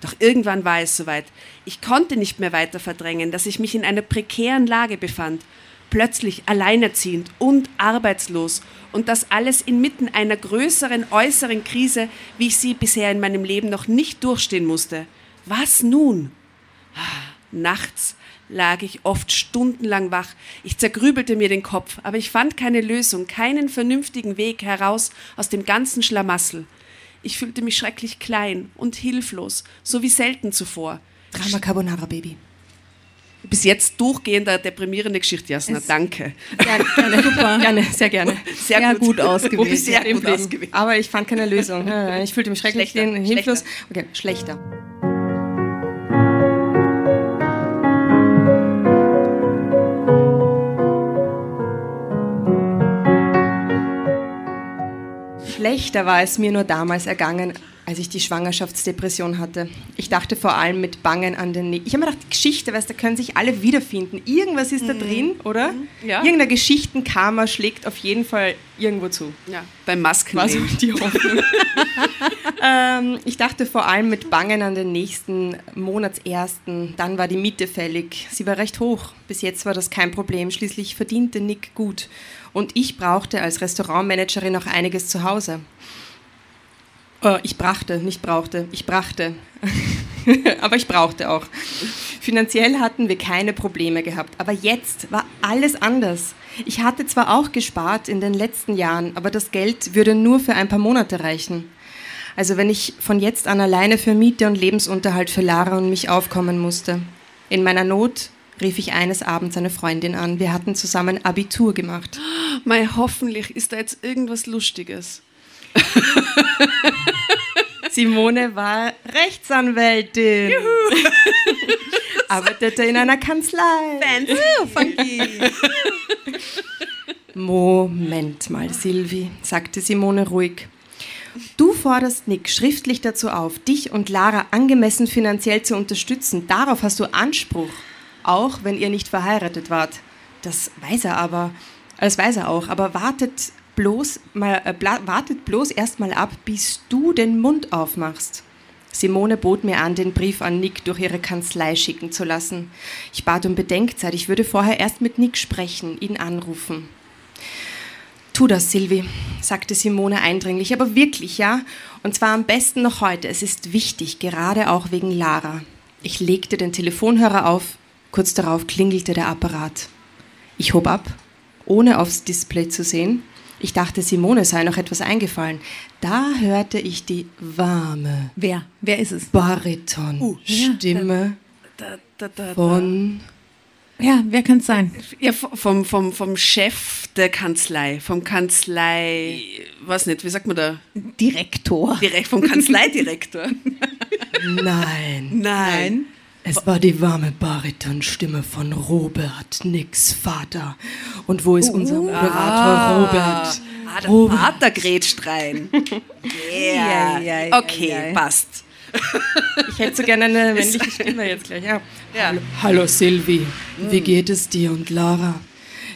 Doch irgendwann war es soweit. Ich konnte nicht mehr weiter verdrängen, dass ich mich in einer prekären Lage befand. Plötzlich alleinerziehend und arbeitslos. Und das alles inmitten einer größeren äußeren Krise, wie ich sie bisher in meinem Leben noch nicht durchstehen musste. Was nun? Nachts lag ich oft stundenlang wach. Ich zergrübelte mir den Kopf, aber ich fand keine Lösung, keinen vernünftigen Weg heraus aus dem ganzen Schlamassel. Ich fühlte mich schrecklich klein und hilflos, so wie selten zuvor. Drama Carbonara, Baby. Bis jetzt durchgehender deprimierende Geschichte, Jasna. Danke. Gerne, gerne, super. gerne, sehr gerne. Sehr, Sehr gut Wo ausgewählt. sehr gut ausgewählt. Aber ich fand keine Lösung. Ich fühlte mich schrecklich, Schlechter, hilflos. Okay, schlechter. Schlechter war es mir nur damals ergangen, als ich die Schwangerschaftsdepression hatte. Ich dachte vor allem mit Bangen an den Nick. Ich habe mir gedacht, die Geschichte, weißt, da können sich alle wiederfinden. Irgendwas ist da drin, oder? Ja. Irgendein Geschichtenkarma schlägt auf jeden Fall irgendwo zu. Ja, beim War so die Hoffnung. ähm, ich dachte vor allem mit Bangen an den nächsten Monatsersten. Dann war die Miete fällig. Sie war recht hoch. Bis jetzt war das kein Problem. Schließlich verdiente Nick gut. Und ich brauchte als Restaurantmanagerin noch einiges zu Hause. Ich brachte, nicht brauchte. Ich brachte. aber ich brauchte auch. Finanziell hatten wir keine Probleme gehabt. Aber jetzt war alles anders. Ich hatte zwar auch gespart in den letzten Jahren, aber das Geld würde nur für ein paar Monate reichen. Also wenn ich von jetzt an alleine für Miete und Lebensunterhalt für Lara und mich aufkommen musste. In meiner Not rief ich eines Abends eine Freundin an. Wir hatten zusammen Abitur gemacht. Mei, hoffentlich ist da jetzt irgendwas Lustiges. Simone war Rechtsanwältin. Arbeitete in einer Kanzlei. Moment mal, Silvi, sagte Simone ruhig. Du forderst Nick schriftlich dazu auf, dich und Lara angemessen finanziell zu unterstützen. Darauf hast du Anspruch, auch wenn ihr nicht verheiratet wart. Das weiß er aber, das weiß er auch, aber wartet bloß mal, äh, wartet bloß erst mal ab, bis du den Mund aufmachst. Simone bot mir an, den Brief an Nick durch ihre Kanzlei schicken zu lassen. Ich bat um Bedenkzeit, ich würde vorher erst mit Nick sprechen, ihn anrufen. Tu das, Silvi, sagte Simone eindringlich, aber wirklich, ja? Und zwar am besten noch heute. Es ist wichtig, gerade auch wegen Lara. Ich legte den Telefonhörer auf. Kurz darauf klingelte der Apparat. Ich hob ab, ohne aufs Display zu sehen. Ich dachte, Simone sei noch etwas eingefallen. Da hörte ich die warme Wer? Wer ist es? Bariton-Stimme Da, da, da, da. von Ja, wer kann es sein? Ja, vom, vom, vom Chef der Kanzlei, vom Kanzlei, was nicht, wie sagt man da? Direktor. Direkt vom Kanzleidirektor. Nein. Nein. Es war die warme Baritonstimme von Robert, Nicks Vater. Und wo ist unser Moderator Robert? Ah, der Vater grätscht rein. Yeah. Ei, ei, Okay, ei. passt. Ich hätte so gerne eine männliche Stimme jetzt gleich. Ja. Ja. Hallo Silvi, wie geht es dir und Lara?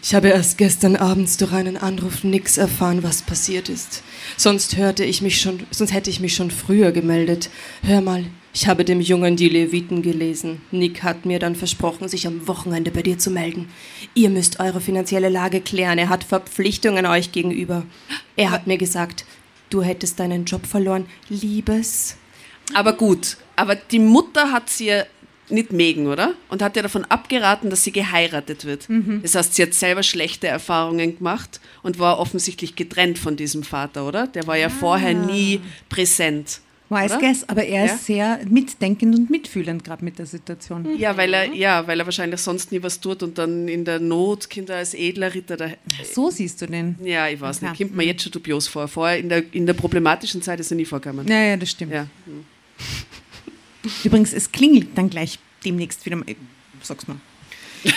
Ich habe erst gestern abends durch einen Anruf nix erfahren, was passiert ist. Sonst hörte ich mich schon, sonst hätte ich mich schon früher gemeldet. Hör mal, ich habe dem Jungen die Leviten gelesen. Nick hat mir dann versprochen, sich am Wochenende bei dir zu melden. Ihr müsst eure finanzielle Lage klären. Er hat Verpflichtungen euch gegenüber. Er hat mir gesagt, du hättest deinen Job verloren. Liebes. Aber gut, aber die Mutter hat sie ja nicht mögen, oder? Und hat ja davon abgeraten, dass sie geheiratet wird. Das heißt, sie hat selber schlechte Erfahrungen gemacht und war offensichtlich getrennt von diesem Vater, oder? Der war ja vorher nie präsent. Wise Oder? guess, aber er Ja? ist sehr mitdenkend und mitfühlend gerade mit der Situation. Ja, weil er, ja, weil er wahrscheinlich sonst nie was tut und dann in der Not kommt er als edler Ritter da. So siehst du den. Ja, ich weiß Ja. nicht. Kommt mir jetzt schon dubios vor. Vorher in der, in der problematischen Zeit ist er nie vorgekommen. Ja, ja, das stimmt. Ja. Übrigens, es klingelt dann gleich demnächst wieder mal. äh, Sag's mal.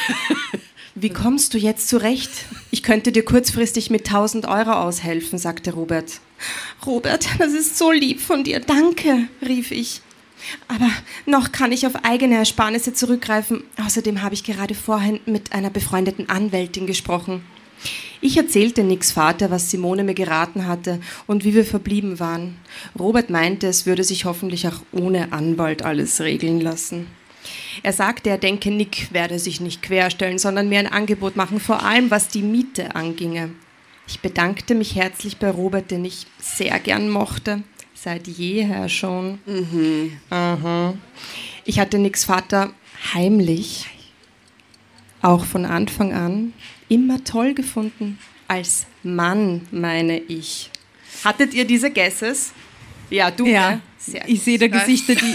Wie kommst du jetzt zurecht? Ich könnte dir kurzfristig mit 1000 Euro aushelfen, sagte Robert. Robert, das ist so lieb von dir. Danke, rief ich. Aber noch kann ich auf eigene Ersparnisse zurückgreifen. Außerdem habe ich gerade vorhin mit einer befreundeten Anwältin gesprochen. Ich erzählte Nicks Vater, was Simone mir geraten hatte und wie wir verblieben waren. Robert meinte, es würde sich hoffentlich auch ohne Anwalt alles regeln lassen. Er sagte, er denke, Nick werde sich nicht querstellen, sondern mir ein Angebot machen, vor allem was die Miete anginge. Ich bedankte mich herzlich bei Robert, den ich sehr gern mochte, seit jeher schon. Aha. Ich hatte Nicks Vater heimlich, auch von Anfang an, immer toll gefunden. Als Mann, meine ich. Hattet ihr diese Guesses? Ja, du. Ja, ne? Sehr ich sehe da Gesichter, die.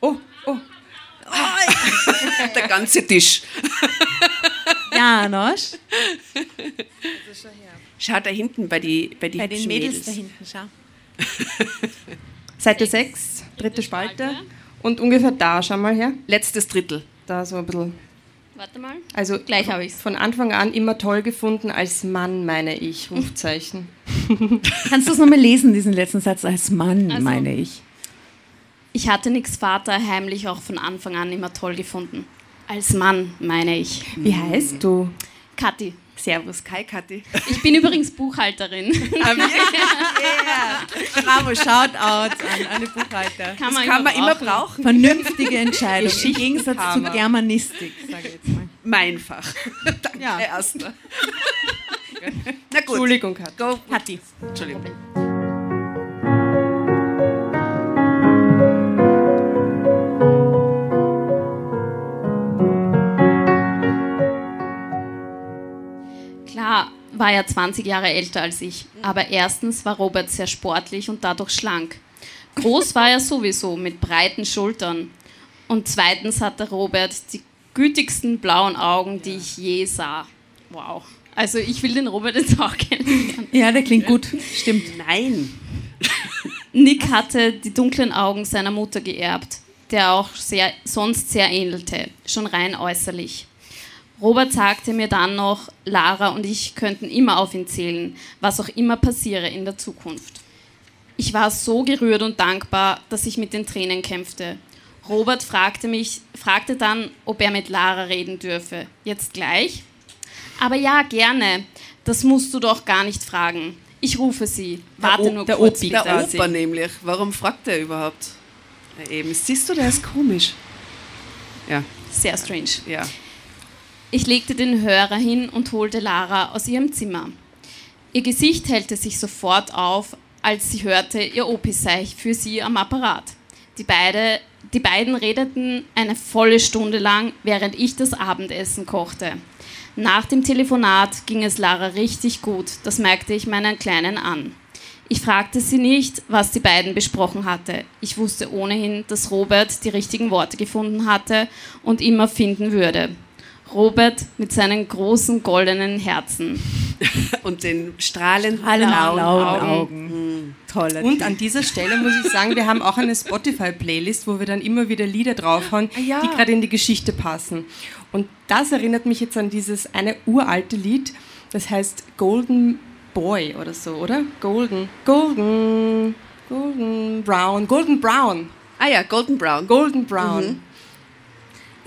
Oh, oh. Der ganze Tisch. Janosch. Schau da hinten bei, die, bei, die Bei den hübschen Mädels da hinten, schau. Seite 6, dritte Spalte. Und ungefähr da, schau mal her. Letztes Drittel. Da so ein bisschen. Warte mal. Also Gleich habe ich's. von Anfang an immer toll gefunden, als Mann, meine ich. Rufzeichen. Kannst du es nochmal lesen, diesen letzten Satz? Als Mann, Also- meine ich. Ich hatte Nicks Vater heimlich auch von Anfang an immer toll gefunden. Als Mann, meine ich. Wie heißt du? Kathi, servus. Kai, Kathi. Ich bin übrigens Buchhalterin. Bravo, Shoutouts an alle Buchhalter. Kann man, Kann man immer brauchen. brauchen. Vernünftige Entscheidung. Im Gegensatz zu. Germanistik, sage ich jetzt mal. Mein Fach. Danke, Ja. Erster. Na gut. Entschuldigung, Kat. Go. Patti. Entschuldigung. Er 20 Jahre älter als ich. Aber erstens war Robert sehr sportlich und dadurch schlank. Groß war er sowieso, mit breiten Schultern. Und zweitens hatte Robert die gütigsten blauen Augen, die ich je sah. Wow. Also ich will den Robert jetzt auch kennenlernen. Ja, der klingt gut. Stimmt. Nein. Nick hatte die dunklen Augen seiner Mutter geerbt, der auch sehr, sonst sehr ähnelte, schon rein äußerlich. Robert sagte mir dann noch, Lara und ich könnten immer auf ihn zählen, was auch immer passiere in der Zukunft. Ich war so gerührt und dankbar, dass ich mit den Tränen kämpfte. Robert fragte mich, fragte dann, ob er mit Lara reden dürfe. Jetzt gleich? Aber ja, gerne. Das musst du doch gar nicht fragen. Ich rufe sie. Warte O- nur der kurz, Opi. bitte. Der. Opa nämlich. Warum fragt er überhaupt? Ja, eben. Siehst du, der ist komisch. Ja, Sehr strange. ja. Ich legte den Hörer hin und holte Lara aus ihrem Zimmer. Ihr Gesicht hellte sich sofort auf, als sie hörte, ihr Opi sei für sie am Apparat. Die, beide, die beiden redeten eine volle Stunde lang, während ich das Abendessen kochte. Nach dem Telefonat ging es Lara richtig gut, das merkte ich meinen Kleinen an. Ich fragte sie nicht, was die beiden besprochen hatte. Ich wusste ohnehin, dass Robert die richtigen Worte gefunden hatte und immer finden würde. Robert mit seinen großen goldenen Herzen. Und den strahlenden Alle blauen Augen. Augen. Toller Und Typ. an dieser Stelle muss ich sagen, wir haben auch eine Spotify-Playlist, wo wir dann immer wieder Lieder draufhauen, ja. die gerade in die Geschichte passen. Und das erinnert mich jetzt an dieses eine uralte Lied, das heißt Golden Boy oder so, oder? Golden, Golden, Golden Brown. Golden Brown. Ah ja, Golden Brown. Golden Brown. Mhm.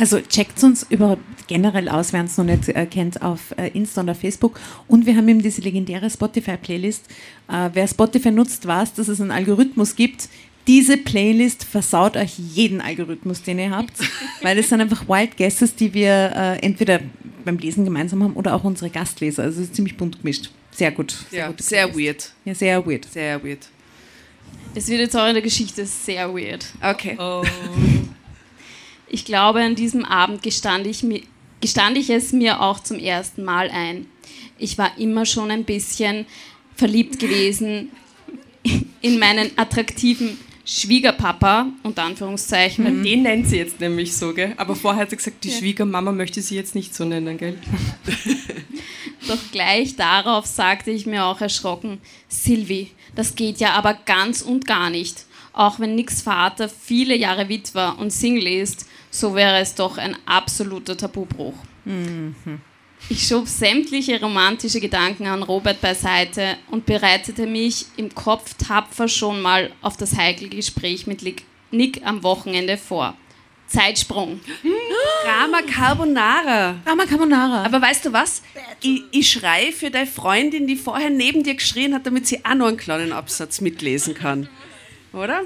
Also checkt uns über generell aus, wer uns noch nicht äh, kennt, auf äh, Insta oder Facebook. Und wir haben eben diese legendäre Spotify-Playlist. Äh, wer Spotify nutzt, weiß, dass es einen Algorithmus gibt. Diese Playlist versaut euch jeden Algorithmus, den ihr habt, weil es sind einfach Wild Guesses, die wir äh, entweder beim Lesen gemeinsam haben oder auch unsere Gastleser. Also es ist ziemlich bunt gemischt. Sehr gut. Sehr, ja, gut sehr weird. Ja, sehr weird. Sehr weird. Es wird jetzt auch in der Geschichte sehr weird. Okay. Oh. Ich glaube, an diesem Abend gestand ich, mir, gestand ich es mir auch zum ersten Mal ein. Ich war immer schon ein bisschen verliebt gewesen in meinen attraktiven Schwiegerpapa, unter Anführungszeichen. Mhm. Den nennt sie jetzt nämlich so, gell? Aber vorher hat sie gesagt, die ja. Schwiegermama möchte sie jetzt nicht so nennen, gell? Doch gleich darauf sagte ich mir auch erschrocken, Silvi, das geht ja aber ganz und gar nicht. Auch wenn Nicks Vater viele Jahre Witwer und Single ist, so wäre es doch ein absoluter Tabubruch. Mhm. Ich schob sämtliche romantische Gedanken an Robert beiseite und bereitete mich im Kopf tapfer schon mal auf das heikle Gespräch mit Nick am Wochenende vor. Zeitsprung. Drama Carbonara. Drama Carbonara. Aber weißt du was? Ich, ich schreie für deine Freundin, die vorher neben dir geschrien hat, damit sie auch noch einen kleinen Absatz mitlesen kann. Oder?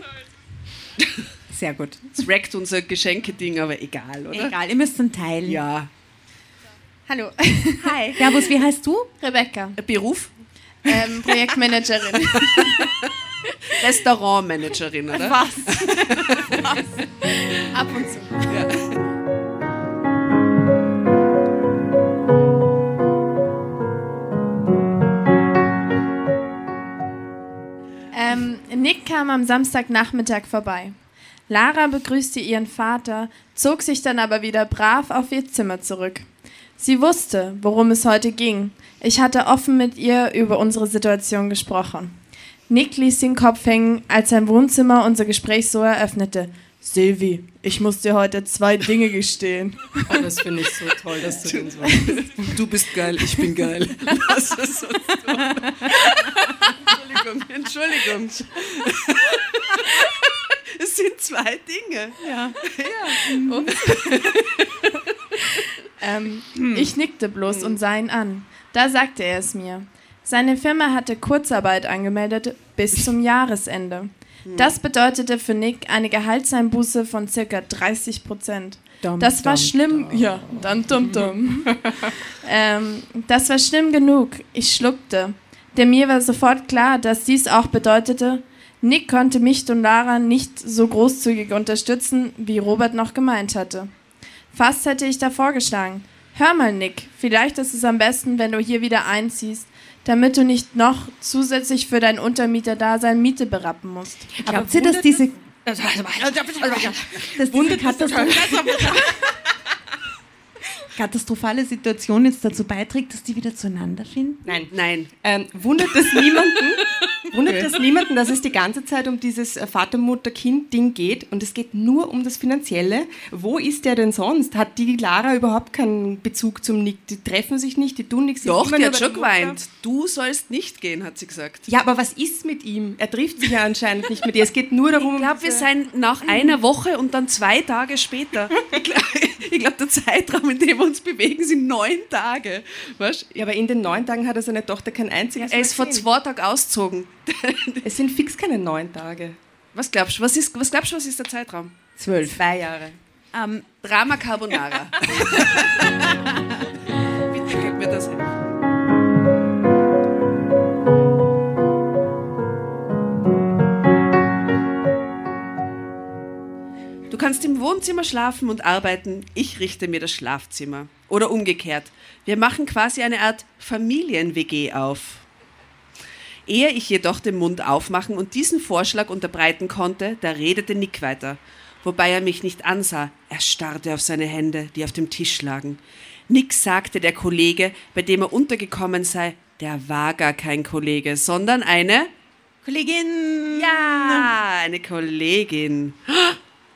Sehr gut. Es wreckt unser Geschenkeding, aber egal, oder? Egal, ihr müsst dann teilen. Ja. Hallo. Hi. Servus, wie heißt du? Rebecca. Beruf? Ähm, Projektmanagerin. Restaurantmanagerin, oder? Was? Was? Ab und zu. Ja. Ähm, Nick kam am Samstagnachmittag vorbei. Lara begrüßte ihren Vater, zog sich dann aber wieder brav auf ihr Zimmer zurück. Sie wusste, worum es heute ging. Ich hatte offen mit ihr über unsere Situation gesprochen. Nick ließ den Kopf hängen, als sein Wohnzimmer unser Gespräch so eröffnete. Silvi, ich muss dir heute zwei Dinge gestehen. Oh, das finde ich so toll, dass du den so Du bist geil, ich bin geil. Lass es uns Entschuldigung, Entschuldigung. Es sind zwei Dinge. Ja. ja. ähm, ich nickte bloß und sah ihn an. Da sagte er es mir. Seine Firma hatte Kurzarbeit angemeldet bis zum Jahresende. Das bedeutete für Nick eine Gehaltseinbuße von ca. 30 Prozent. Das war schlimm. Ja, dann dumm dumm. ähm, das war schlimm genug. Ich schluckte. Denn mir war sofort klar, dass dies auch bedeutete, Nick konnte mich und Lara nicht so großzügig unterstützen, wie Robert noch gemeint hatte. Fast hätte ich da vorgeschlagen. Hör mal, Nick, vielleicht ist es am besten, wenn du hier wieder einziehst, damit du nicht noch zusätzlich für dein Untermieter-Dasein Miete berappen musst. Glaubt ihr, dass diese... dass diese Katastrophe katastrophale Situation jetzt dazu beiträgt, dass die wieder zueinander finden? Nein. Nein. Ähm, wundert es niemanden, wundert okay. es niemanden, dass es die ganze Zeit um dieses Vater-Mutter-Kind-Ding geht und es geht nur um das Finanzielle. Wo ist der denn sonst? Hat die Lara überhaupt keinen Bezug zum Nick? Die treffen sich nicht, die tun nichts. Doch, die hat schon geweint. Du sollst nicht gehen, hat sie gesagt. Ja, aber was ist mit ihm? Er trifft sich ja anscheinend nicht mit ihr. Es geht nur darum... Ich glaube, wir sind nach einer Woche und dann zwei Tage später. ich glaube, glaub, der Zeitraum, in dem wir uns bewegen, sind neun Tage. Weißt? Ja, aber in den neun Tagen hat er seine Tochter kein einziges Er ist vor zwei Tagen ausgezogen. es sind fix keine neun Tage. Was glaubst du, was ist, was glaubst was ist der Zeitraum? Zwölf. Zwei Jahre. Um, Drama Carbonara. Bitte gib mir das kannst im Wohnzimmer schlafen und arbeiten, ich richte mir das Schlafzimmer. Oder umgekehrt. Wir machen quasi eine Art Familien-WG auf. Ehe ich jedoch den Mund aufmachen und diesen Vorschlag unterbreiten konnte, da redete Nick weiter, wobei er mich nicht ansah. Er starrte auf seine Hände, die auf dem Tisch lagen. Nick sagte der Kollege, bei dem er untergekommen sei, der war gar kein Kollege, sondern eine Kollegin. Ja, eine Kollegin.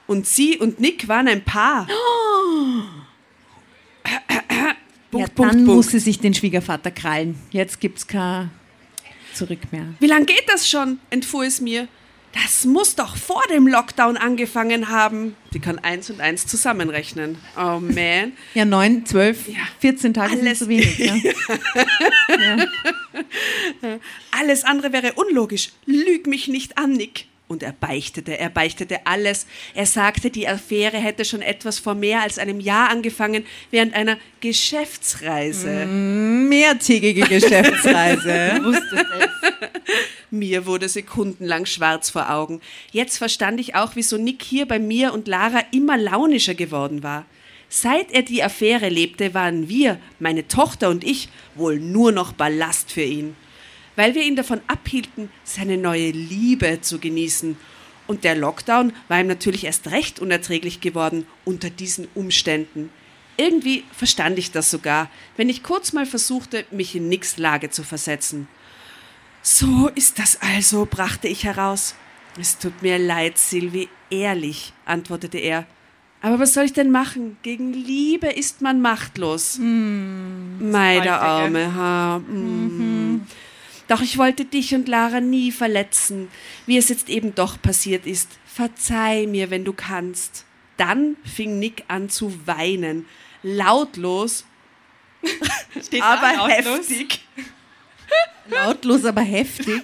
Und sie und Nick waren ein Paar. Oh. Punkt, ja, Punkt, dann Punkt. muss sie sich den Schwiegervater krallen. Jetzt gibt es kein Zurück mehr. Wie lange geht das schon? entfuhr es mir. Das muss doch vor dem Lockdown angefangen haben. Die kann eins und eins zusammenrechnen. Oh man. Ja, neun, zwölf, ja. 14 Tage Alles. sind zu wenig. Ja. ja. Alles andere wäre unlogisch. Lüg mich nicht an, Nick. Und er beichtete, er beichtete alles. Er sagte, die Affäre hätte schon etwas vor mehr als einem Jahr angefangen, während einer Geschäftsreise. Mm, mehrtägige Geschäftsreise. mir wurde sekundenlang schwarz vor Augen. Jetzt verstand ich auch, wieso Nick hier bei mir und Lara immer launischer geworden war. Seit er die Affäre lebte, waren wir, meine Tochter und ich, wohl nur noch Ballast für ihn weil wir ihn davon abhielten, seine neue Liebe zu genießen. Und der Lockdown war ihm natürlich erst recht unerträglich geworden unter diesen Umständen. Irgendwie verstand ich das sogar, wenn ich kurz mal versuchte, mich in Nicks Lage zu versetzen. So ist das also, brachte ich heraus. Es tut mir leid, Sylvie, ehrlich, antwortete er. Aber was soll ich denn machen? Gegen Liebe ist man machtlos. Mm, Meine arme Ha. Mm. Mhm. Doch ich wollte dich und Lara nie verletzen, wie es jetzt eben doch passiert ist. Verzeih mir, wenn du kannst. Dann fing Nick an zu weinen. Lautlos, aber lautlos? heftig. Lautlos, aber heftig.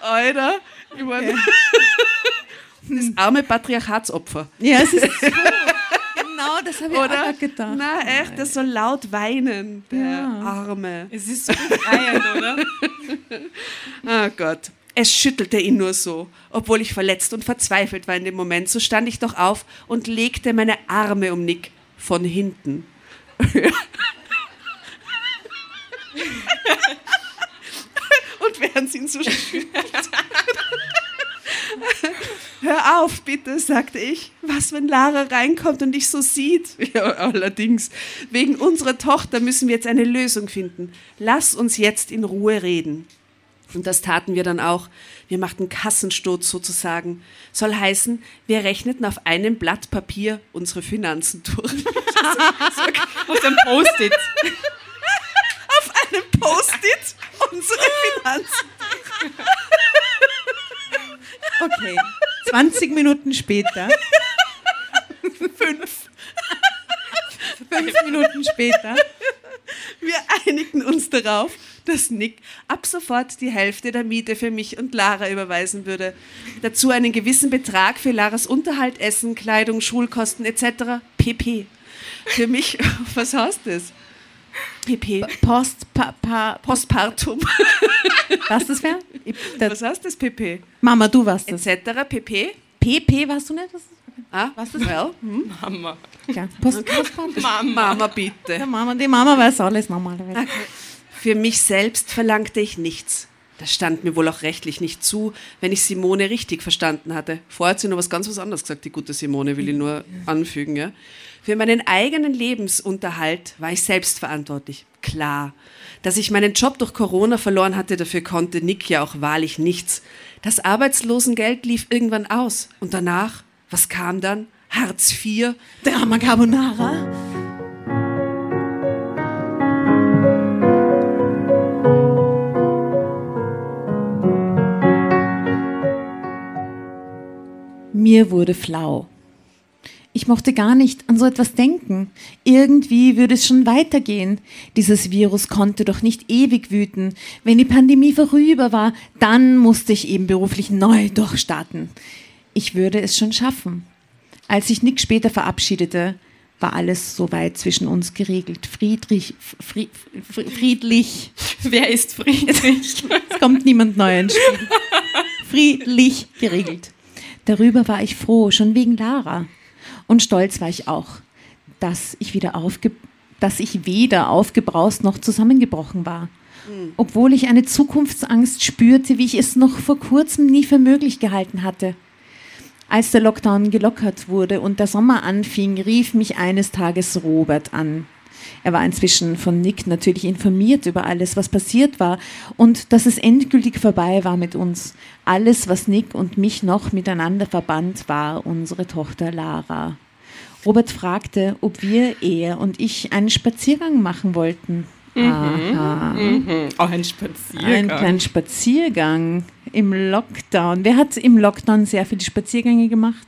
Alter, ich meine, das arme Patriarchatsopfer. Ja, es ist das habe ich Oder? auch gedacht. Na, echt, der soll laut weinen, der ja. Arme. Es ist so befreiend, oder? Ah oh Gott. Es schüttelte ihn nur so. Obwohl ich verletzt und verzweifelt war in dem Moment, so stand ich doch auf und legte meine Arme um Nick von hinten. und während sie ihn so schüttelt. Hör auf, bitte, sagte ich. Was, wenn Lara reinkommt und dich so sieht? Ja, allerdings. Wegen unserer Tochter müssen wir jetzt eine Lösung finden. Lass uns jetzt in Ruhe reden. Und das taten wir dann auch. Wir machten Kassensturz sozusagen. Soll heißen, wir rechneten auf einem Blatt Papier unsere Finanzen durch. auf einem Post-it. auf einem Post-it unsere Finanzen. Okay. 20 Minuten später. Fünf. Fünf Minuten später. Wir einigten uns darauf, dass Nick ab sofort die Hälfte der Miete für mich und Lara überweisen würde. Dazu einen gewissen Betrag für Laras Unterhalt, Essen, Kleidung, Schulkosten etc. pp. Für mich, was heißt das? PP. Post, pa, pa, Postpartum. Was das wäre? Was heißt das PP? Mama, du warst das. Etc. PP. PP warst du nicht? Was, ah, was das? Well, hm? Mama. Ja, Post, Postpartum. Mama. Mama, bitte. Ja, Mama, die Mama weiß alles normalerweise. Okay. Für mich selbst verlangte ich nichts. Das stand mir wohl auch rechtlich nicht zu, wenn ich Simone richtig verstanden hatte. Vorher hat sie noch was ganz was anderes gesagt, die gute Simone, will ich nur anfügen. Ja? Für meinen eigenen Lebensunterhalt war ich selbst verantwortlich. Klar. Dass ich meinen Job durch Corona verloren hatte, dafür konnte Nick ja auch wahrlich nichts. Das Arbeitslosengeld lief irgendwann aus. Und danach, was kam dann? Hartz IV? Drama Carbonara? Mir wurde flau. Ich mochte gar nicht an so etwas denken. Irgendwie würde es schon weitergehen. Dieses Virus konnte doch nicht ewig wüten. Wenn die Pandemie vorüber war, dann musste ich eben beruflich neu durchstarten. Ich würde es schon schaffen. Als sich Nick später verabschiedete, war alles soweit zwischen uns geregelt. Friedrich, Fried, friedlich. Wer ist Friedrich? es kommt niemand neu ins Spiel. Friedlich geregelt. Darüber war ich froh, schon wegen Lara. Und stolz war ich auch, dass ich, wieder aufge dass ich weder aufgebraust noch zusammengebrochen war. Mhm. Obwohl ich eine Zukunftsangst spürte, wie ich es noch vor kurzem nie für möglich gehalten hatte. Als der Lockdown gelockert wurde und der Sommer anfing, rief mich eines Tages Robert an. Er war inzwischen von Nick natürlich informiert über alles, was passiert war und dass es endgültig vorbei war mit uns. Alles, was Nick und mich noch miteinander verband, war unsere Tochter Lara. Robert fragte, ob wir, er und ich, einen Spaziergang machen wollten. Aha. Mhm. Auch ein Spaziergang. Ein kleiner Spaziergang im Lockdown. Wer hat im Lockdown sehr viele Spaziergänge gemacht?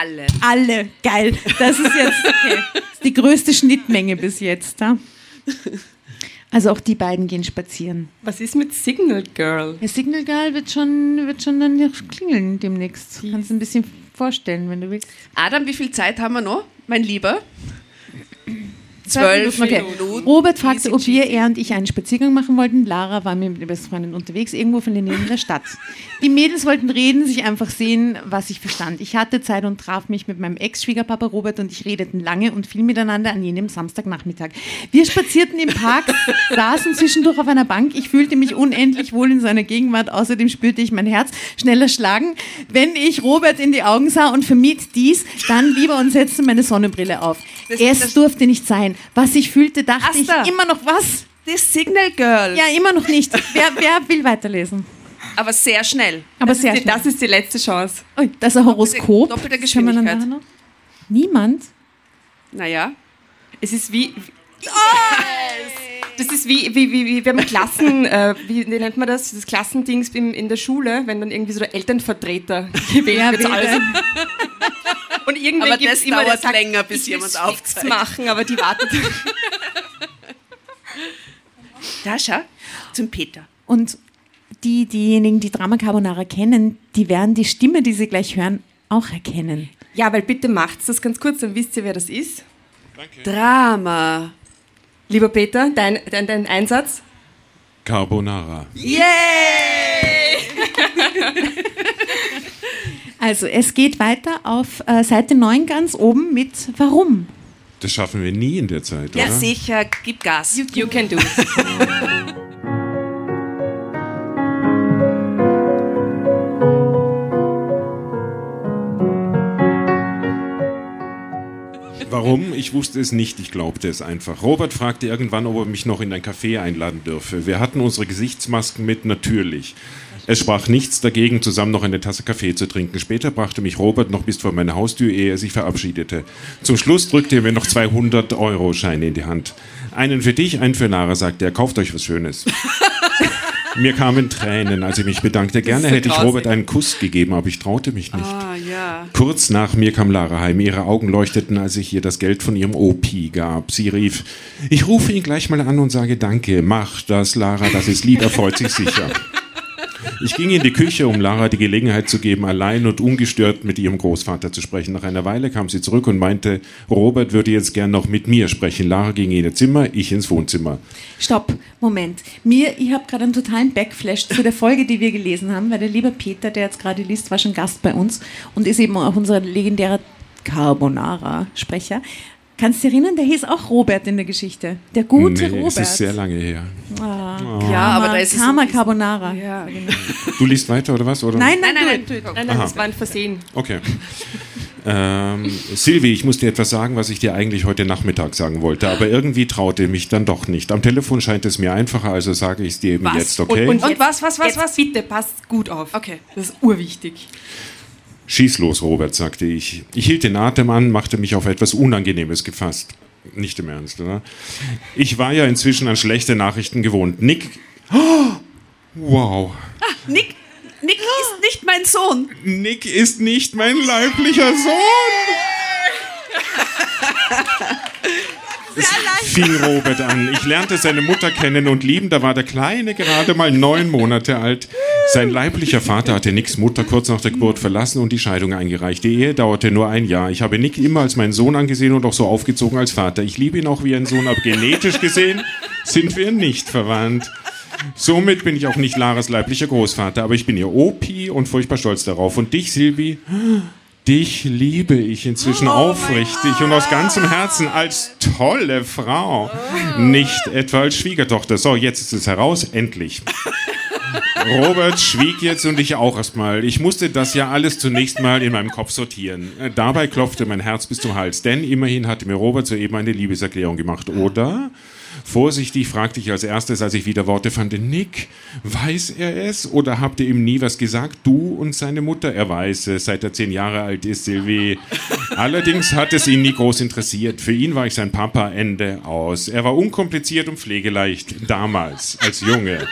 Alle. Alle. Geil. Das ist jetzt okay. Das ist die größte Schnittmenge bis jetzt. Ja? Also auch die beiden gehen spazieren. Was ist mit Signal Girl? Der Signal Girl wird schon, wird schon dann klingeln demnächst. Kannst du ein bisschen vorstellen, wenn du willst. Adam, wie viel Zeit haben wir noch, mein Lieber? Zwölf Okay. Minuten. Robert fragte, ob wir, er und ich einen Spaziergang machen wollten. Lara war mit der besten Freundin unterwegs, irgendwo von den Nähen der Stadt. Die Mädels wollten reden, sich einfach sehen, was ich verstand. Ich hatte Zeit und traf mich mit meinem Ex-Schwiegerpapa Robert und ich redeten lange und viel miteinander an jenem Samstagnachmittag. Wir spazierten im Park, saßen zwischendurch auf einer Bank. Ich fühlte mich unendlich wohl in seiner Gegenwart. Außerdem spürte ich mein Herz schneller schlagen, wenn ich Robert in die Augen sah und vermied dies dann lieber und setzte meine Sonnenbrille auf. Das- es das- durfte nicht sein. Was ich fühlte, dachte Asta. ich immer noch was? Das Signal Girl. Ja, immer noch nicht. Wer, wer will weiterlesen? Aber sehr schnell. Aber Das, sehr ist die, schnell. das ist die letzte Chance. Ui, das ist ein Horoskop. doppelte Geschwindigkeit. Niemand? Naja. Es ist wie. Das ist wie, wie, wie, wie wir haben Klassen, äh, wie nennt man das? Das Klassendings im, in der Schule, wenn dann irgendwie so der Elternvertreter gewählt Ja, wird. Also. Und irgendwann Aber gibt das es immer, der dauert sagt, länger, bis ich jemand aufzeigt. machen, aber die wartet. Da schau. Zum Peter. Und die, diejenigen, die Drama Carbonara kennen, die werden die Stimme, die sie gleich hören, auch erkennen. Ja, weil bitte macht's das ganz kurz, dann wisst ihr, wer das ist. Drama. Lieber Peter, dein, dein, dein Einsatz. Carbonara. Also, es geht weiter auf äh, Seite 9 ganz oben mit Warum? Das schaffen wir nie in der Zeit, Ja, oder? sicher. Gib Gas. You can do it. Warum? Ich wusste es nicht, ich glaubte es einfach. Robert fragte irgendwann, ob er mich noch in ein Café einladen dürfe. Wir hatten unsere Gesichtsmasken mit, natürlich. Es sprach nichts dagegen, zusammen noch eine Tasse Kaffee zu trinken. Später brachte mich Robert noch bis vor meine Haustür, ehe er sich verabschiedete. Zum Schluss drückte er mir noch 200-Euro-Scheine in die Hand. Einen für dich, einen für Lara, sagte er. Kauft euch was Schönes. Mir kamen Tränen, als ich mich bedankte. Gerne hätte ich. Robert einen Kuss gegeben, aber ich traute mich nicht. Ah, ja. Kurz nach mir kam Lara heim. Ihre Augen leuchteten, als ich ihr das Geld von ihrem OP gab. Sie rief, ich rufe ihn gleich mal an und sage Danke. Mach das, Lara, das ist lieb, er freut sich sicher. Ich ging in die Küche, um Lara die Gelegenheit zu geben, allein und ungestört mit ihrem Großvater zu sprechen. Nach einer Weile kam sie zurück und meinte, Robert würde jetzt gern noch mit mir sprechen. Lara ging in ihr Zimmer, ich ins Wohnzimmer. Stopp, Moment. Mir, ich habe gerade einen totalen Backflash zu der Folge, die wir gelesen haben, weil der liebe Peter, der jetzt gerade liest, war schon Gast bei uns und ist eben auch unser legendärer Carbonara-Sprecher. Kannst du dich erinnern, der hieß auch Robert in der Geschichte. Der gute nee, Robert. es ist sehr lange her. Ja, aber da ist Karma Carbonara. Ja. Du liest weiter oder was? Oder? Nein, nein, Nein, nein, nein. Nein, nein, das war ein Versehen. Okay. Ähm, Silvi, ich muss dir etwas sagen, was ich dir eigentlich heute Nachmittag sagen wollte, aber irgendwie traute mich dann doch nicht. Am Telefon scheint es mir einfacher, also sage ich es dir eben Was? jetzt, okay? Und was, was, was, Jetzt was? bitte, passt gut auf. Okay. Das ist urwichtig. Schieß los, Robert, sagte ich. Ich hielt den Atem an, machte mich auf etwas Unangenehmes gefasst. Nicht im Ernst, oder? Ich war ja inzwischen an schlechte Nachrichten gewohnt. Nick. Oh, wow. Nick, Nick ist nicht mein Sohn. Nick ist nicht mein leiblicher Sohn. Es fing Robert an. Ich lernte seine Mutter kennen und lieben. Da war der Kleine gerade mal neun Monate alt. Sein leiblicher Vater hatte Nicks Mutter kurz nach der Geburt verlassen und die Scheidung eingereicht. Die Ehe dauerte nur ein Jahr. Ich habe Nick immer als meinen Sohn angesehen und auch so aufgezogen als Vater. Ich liebe ihn auch wie ein Sohn, aber genetisch gesehen sind wir nicht verwandt. Somit bin ich auch nicht Laras leiblicher Großvater, aber ich bin ihr Opi und furchtbar stolz darauf. Und dich, Silvi, dich liebe ich inzwischen aufrichtig und aus ganzem Herzen als tolle Frau. Nicht etwa als Schwiegertochter. So, jetzt ist es heraus, endlich. Robert schwieg jetzt und ich auch erstmal. Ich musste das ja alles zunächst mal in meinem Kopf sortieren. Äh, Dabei klopfte mein Herz bis zum Hals, denn immerhin hatte mir Robert soeben eine Liebeserklärung gemacht, oder? Vorsichtig fragte ich als erstes, als ich wieder Worte fand, Nick, weiß er es oder habt ihr ihm nie was gesagt? Du und seine Mutter? Er weiß es, seit er zehn Jahre alt ist, Sylvie. Allerdings hat es ihn nie groß interessiert. Für ihn war ich sein Papa, Ende aus. Er war unkompliziert und pflegeleicht, damals, als Junge.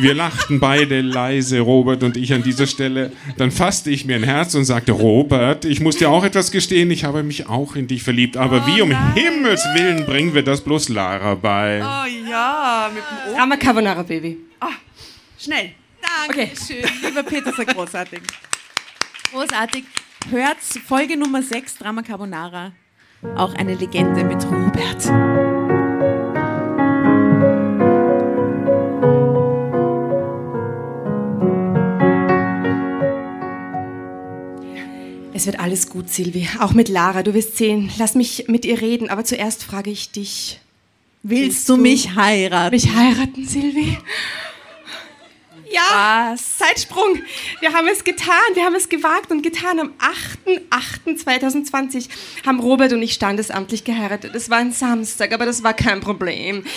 Wir lachten beide leise, Robert und ich an dieser Stelle. Dann fasste ich mir ein Herz und sagte, Robert, ich muss dir auch etwas gestehen, ich habe mich auch in dich verliebt. Aber wie um Himmels Willen bringen wir das bloß Lara bei? Oh ja, mit dem Ohr. Drama Carbonara Baby. Schnell. Danke schön. Lieber Peter, so großartig. Großartig. Hört Folge Nummer 6, Drama Carbonara. Auch eine Legende mit Robert. Es wird alles gut, Silvi. Auch mit Lara. Du wirst sehen. Lass mich mit ihr reden. Aber zuerst frage ich dich. Willst du mich heiraten? Mich heiraten, Silvi? Ja, Zeitsprung. Wir haben es getan, wir haben es gewagt und getan. Am 8.8.2020 haben Robert und ich standesamtlich geheiratet. Es war ein Samstag, aber das war kein Problem.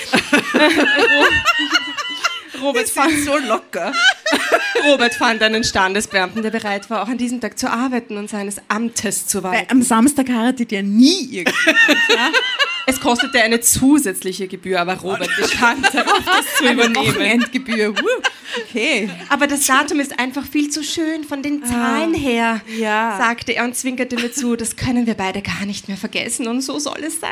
Robert fand, So locker. Robert fand einen Standesbeamten, der bereit war, auch an diesem Tag zu arbeiten und seines Amtes zu Weil walten. am Samstag heiratet ihr nie irgendwie. Es kostete eine zusätzliche Gebühr, aber Robert bestand darauf, das zu übernehmen. Wochenendgebühr. Wuh. Okay. Aber das Datum ist einfach viel zu schön von den Zahlen her, Ja. sagte er und zwinkerte mir zu. Das können wir beide gar nicht mehr vergessen und so soll es sein.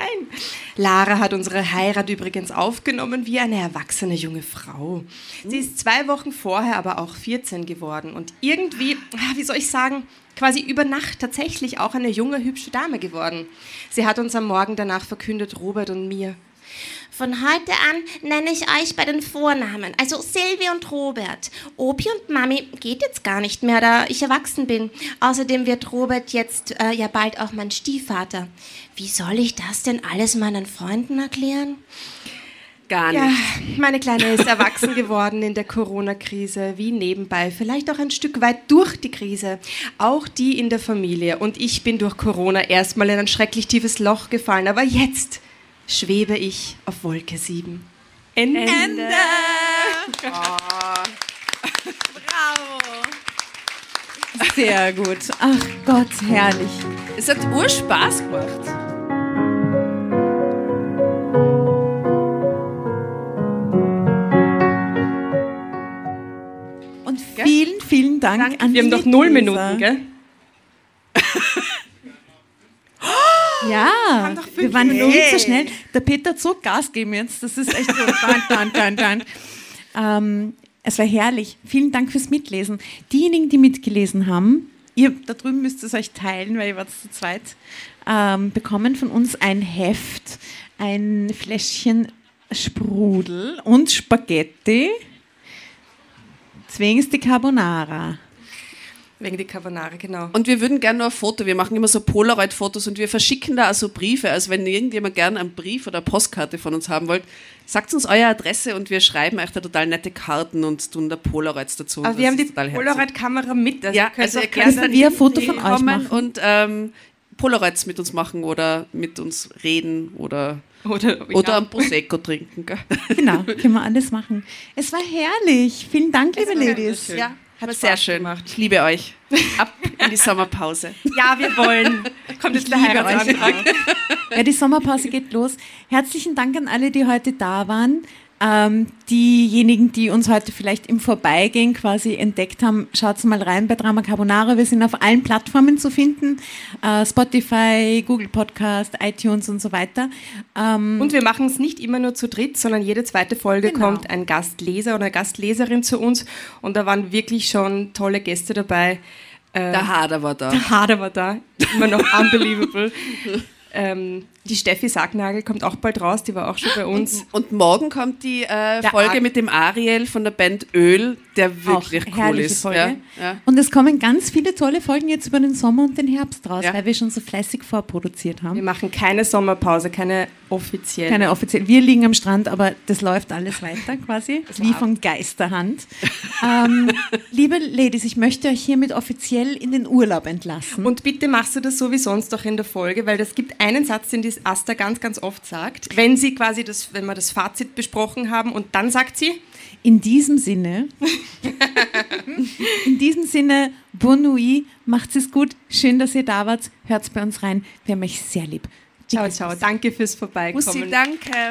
Lara hat unsere Heirat übrigens aufgenommen wie eine erwachsene junge Frau. Sie ist zwei Wochen vorher aber auch 14 geworden und irgendwie, ah, wie soll ich sagen, quasi über Nacht tatsächlich auch eine junge, hübsche Dame geworden. Sie hat uns am Morgen danach verkündet, Robert und mir. Von heute an nenne ich euch bei den Vornamen, also Silvi und Robert. Opi und Mami geht jetzt gar nicht mehr, da ich erwachsen bin. Außerdem wird Robert jetzt äh, ja bald auch mein Stiefvater. Wie soll ich das denn alles meinen Freunden erklären? Gar nicht. Ja, meine Kleine ist erwachsen geworden in der Corona-Krise, wie nebenbei, vielleicht auch ein Stück weit durch die Krise, auch die in der Familie. Und ich bin durch Corona erstmal in ein schrecklich tiefes Loch gefallen, aber jetzt schwebe ich auf Wolke 7. Ende. Ende. Sehr gut. Ach Gott, herrlich. Es hat Urspaß gemacht. Vielen, Dank an Wir haben die noch null. Minuten, gell? Ja, doch wir waren Minuten. viel zu schnell. Der Peter hat so Gas geben jetzt. Das ist echt so. Dann, dann, dann, dann. Ähm, es war herrlich. Vielen Dank fürs Mitlesen. Diejenigen, die mitgelesen haben, ihr da drüben müsst es euch teilen, weil ihr wart zu zweit, ähm, bekommen von uns ein Heft, ein Fläschchen Sprudel und Spaghetti. Zwingends die Carbonara. Wegen die Carbonara, genau. Und wir würden gerne nur ein Foto, wir machen immer so Polaroid-Fotos und wir verschicken da also Briefe. Also wenn irgendjemand gerne einen Brief oder eine Postkarte von uns haben wollt, sagt uns eure Adresse und wir schreiben euch da total nette Karten und tun da Polaroids dazu. Aber wir haben ist die. Polaroid-Kamera mit. Also Ja, ihr könnt also ihr könnt dann wir ein Foto von euch machen. und ähm, Polaroids mit uns machen oder mit uns reden oder, Oder, oder ein Prosecco trinken. Gell? Genau, können wir alles machen. Es war herrlich. Vielen Dank, liebe Ladies. Ja, Hat war sehr Spaß schön. gemacht. Ich liebe euch. Ab in die Sommerpause. ja, wir wollen. Kommt jetzt der Heiratsantrag. Ja, die Sommerpause geht los. Herzlichen Dank an alle, die heute da waren. Ähm, diejenigen, die uns heute vielleicht im Vorbeigehen quasi entdeckt haben, schaut mal rein bei Drama Carbonara. Wir sind auf allen Plattformen zu finden. Äh, Spotify, Google Podcast, iTunes und so weiter. Ähm, Und wir machen es nicht immer nur zu dritt, sondern jede zweite Folge Genau. kommt ein Gastleser oder eine Gastleserin zu uns. Und da waren wirklich schon tolle Gäste dabei. Äh, Der Hader war da. der Hader war da, immer noch unbelievable. ähm, die Steffi Sagnagel kommt auch bald raus, die war auch schon bei uns. Und morgen kommt die äh, Folge Ar- mit dem Ariel von der Band Öl, der wirklich auch cool ist. Folge. Ja, ja. Und es kommen ganz viele tolle Folgen jetzt über den Sommer und den Herbst raus, Ja. weil wir schon so fleißig vorproduziert haben. Wir machen keine Sommerpause, keine offizielle. Keine offiziell. Wir liegen am Strand, aber das läuft alles weiter quasi, wie von Geisterhand. ähm, liebe Ladies, ich möchte euch hiermit offiziell in den Urlaub entlassen. Und bitte machst du das so wie sonst auch in der Folge, weil es gibt einen Satz, den, dies, das Asta ganz, ganz oft sagt, wenn sie quasi das, wenn wir das Fazit besprochen haben und dann sagt sie, in diesem Sinne, in diesem Sinne, Bon nuit, macht's es gut, schön, dass ihr da wart, hört's bei uns rein, wir haben euch sehr lieb. Ciao, ciao, danke fürs Vorbeikommen. Bussi, danke.